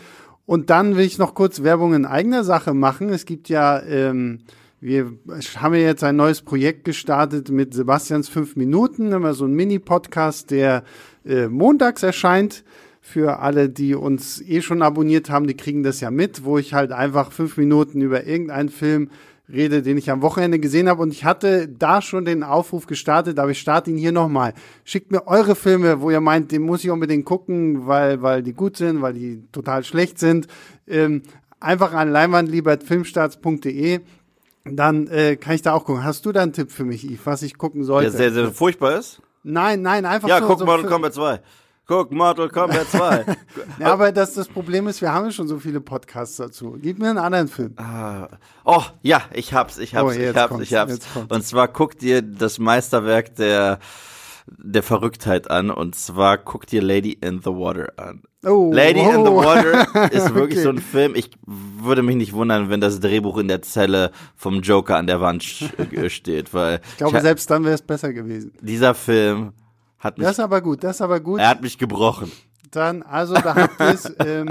Speaker 1: Und dann will ich noch kurz Werbung in eigener Sache machen. Es gibt ja ähm, wir haben ja jetzt ein neues Projekt gestartet mit Sebastians fünf Minuten, immer so ein Mini-Podcast, der äh, montags erscheint. Für alle, die uns eh schon abonniert haben, die kriegen das ja mit, wo ich halt einfach fünf Minuten über irgendeinen Film rede, den ich am Wochenende gesehen habe. Und ich hatte da schon den Aufruf gestartet, aber ich starte ihn hier nochmal. Schickt mir eure Filme, wo ihr meint, den muss ich unbedingt gucken, weil, weil die gut sind, weil die total schlecht sind. Ähm, einfach an leinwandliebertfilmstarts.de dann äh, kann ich da auch gucken. Hast du da einen Tipp für mich, Yves, was ich gucken sollte?
Speaker 2: Der sehr, sehr furchtbar ist?
Speaker 1: nein, nein, einfach
Speaker 2: Ja,
Speaker 1: so,
Speaker 2: guck
Speaker 1: so für-
Speaker 2: Kombat 2. Guck Mortal Kombat 2.
Speaker 1: Ja, aber das, das Problem ist, wir haben ja schon so viele Podcasts dazu. Gib mir einen anderen Film.
Speaker 2: Ah. Oh, ja, ich hab's, ich hab's,
Speaker 1: Oh,
Speaker 2: ich hab's, ich hab's. Und zwar guck dir das Meisterwerk der, der Verrücktheit an. Und zwar guck dir Lady in the Water an.
Speaker 1: Oh,
Speaker 2: Lady in the
Speaker 1: oh.
Speaker 2: Water ist wirklich
Speaker 1: Okay.
Speaker 2: so ein Film. Ich würde mich nicht wundern, wenn das Drehbuch in der Zelle vom Joker an der Wand äh, steht, weil
Speaker 1: Ich glaube,
Speaker 2: ich,
Speaker 1: selbst dann wäre es besser gewesen.
Speaker 2: dieser Film hat mich,
Speaker 1: Das ist aber gut, das ist aber gut.
Speaker 2: er hat mich gebrochen.
Speaker 1: Dann, also, da habt ihr es. Ähm,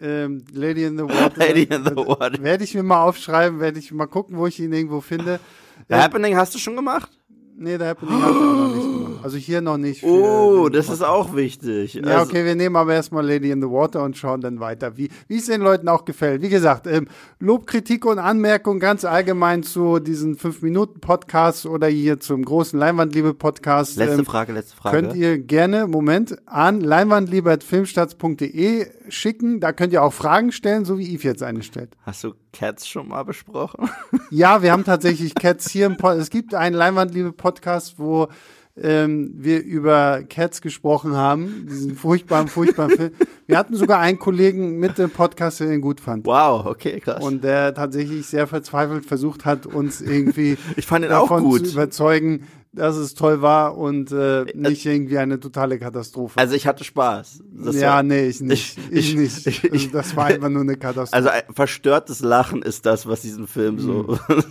Speaker 1: ähm, Lady in the Water.
Speaker 2: Lady in the Water.
Speaker 1: Werde ich mir mal aufschreiben, werde ich mal gucken, wo ich ihn irgendwo finde.
Speaker 2: The Happening hast du schon gemacht?
Speaker 1: Nee, der Happening hat er auch noch nicht gemacht. Also hier noch nicht. für
Speaker 2: Oh, das ist auch wichtig.
Speaker 1: Ja,
Speaker 2: Also-
Speaker 1: okay, wir nehmen aber erstmal Lady in the Water und schauen dann weiter, wie wie es den Leuten auch gefällt. Wie gesagt, ähm, Lob, Kritik und Anmerkung ganz allgemein zu diesen 5-Minuten-Podcasts oder hier zum großen Leinwandliebe-Podcast.
Speaker 2: Letzte
Speaker 1: ähm,
Speaker 2: Frage, letzte Frage.
Speaker 1: Könnt ihr gerne, Moment, an leinwandliebe.filmstarts.de schicken. Da könnt ihr auch Fragen stellen, so wie Yves jetzt eine stellt.
Speaker 2: Hast du Cats schon mal besprochen?
Speaker 1: Ja, wir haben tatsächlich Cats hier im Podcast. Es gibt einen Leinwandliebe-Podcast, wo ähm, wir über Cats gesprochen haben, diesen furchtbaren, furchtbaren Film. Wir hatten sogar einen Kollegen mit dem Podcast, der den gut fand.
Speaker 2: Wow, okay, krass.
Speaker 1: Und der tatsächlich sehr verzweifelt versucht hat, uns irgendwie
Speaker 2: Ich fand ihn auch
Speaker 1: davon
Speaker 2: gut.
Speaker 1: zu überzeugen, dass es toll war und äh, nicht irgendwie eine totale Katastrophe.
Speaker 2: also ich hatte Spaß. Das
Speaker 1: ja,
Speaker 2: war,
Speaker 1: nee, ich nicht. Ich,
Speaker 2: ich-
Speaker 1: nicht.
Speaker 2: ich-
Speaker 1: also das war einfach nur eine Katastrophe.
Speaker 2: also verstörtes Lachen ist das, was diesen Film so.
Speaker 1: Mhm.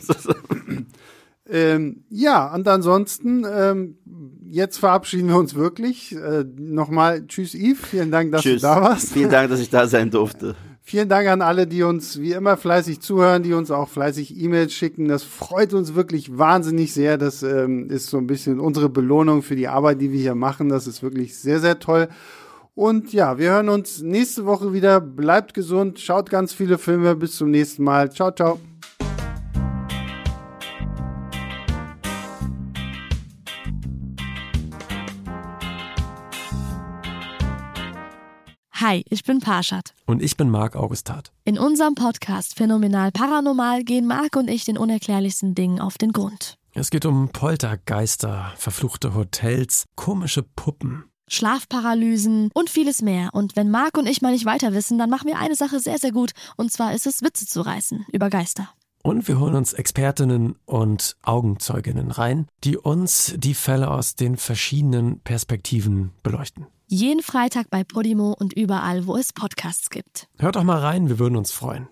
Speaker 1: Ähm, ja, und ansonsten, ähm, jetzt verabschieden wir uns wirklich. Äh, Nochmal Tschüss, Yves. Vielen Dank, dass
Speaker 2: Tschüss.
Speaker 1: du da warst.
Speaker 2: Vielen Dank, dass ich da sein durfte.
Speaker 1: Vielen Dank an alle, die uns wie immer fleißig zuhören, die uns auch fleißig E-Mails schicken. Das freut uns wirklich wahnsinnig sehr. Das ähm, ist so ein bisschen unsere Belohnung für die Arbeit, die wir hier machen. Das ist wirklich sehr, sehr toll. Und ja, wir hören uns nächste Woche wieder. Bleibt gesund, schaut ganz viele Filme. Bis zum nächsten Mal. Ciao, ciao.
Speaker 3: Hi, ich bin Parshad.
Speaker 4: Und ich bin Marc Augustat.
Speaker 3: In unserem Podcast Phänomenal Paranormal gehen Marc und ich den unerklärlichsten Dingen auf den Grund. Es geht um Poltergeister, verfluchte Hotels, komische Puppen.
Speaker 4: Schlafparalysen und vieles mehr. Und wenn Marc und ich mal nicht weiter wissen, dann machen wir eine Sache sehr, sehr gut. Und zwar ist es, Witze zu reißen über Geister.
Speaker 3: Und wir holen uns Expertinnen und Augenzeuginnen rein, die uns die Fälle aus den verschiedenen Perspektiven beleuchten.
Speaker 4: Jeden Freitag bei Podimo und überall, wo es Podcasts gibt.
Speaker 3: Hört doch mal rein, wir würden uns freuen.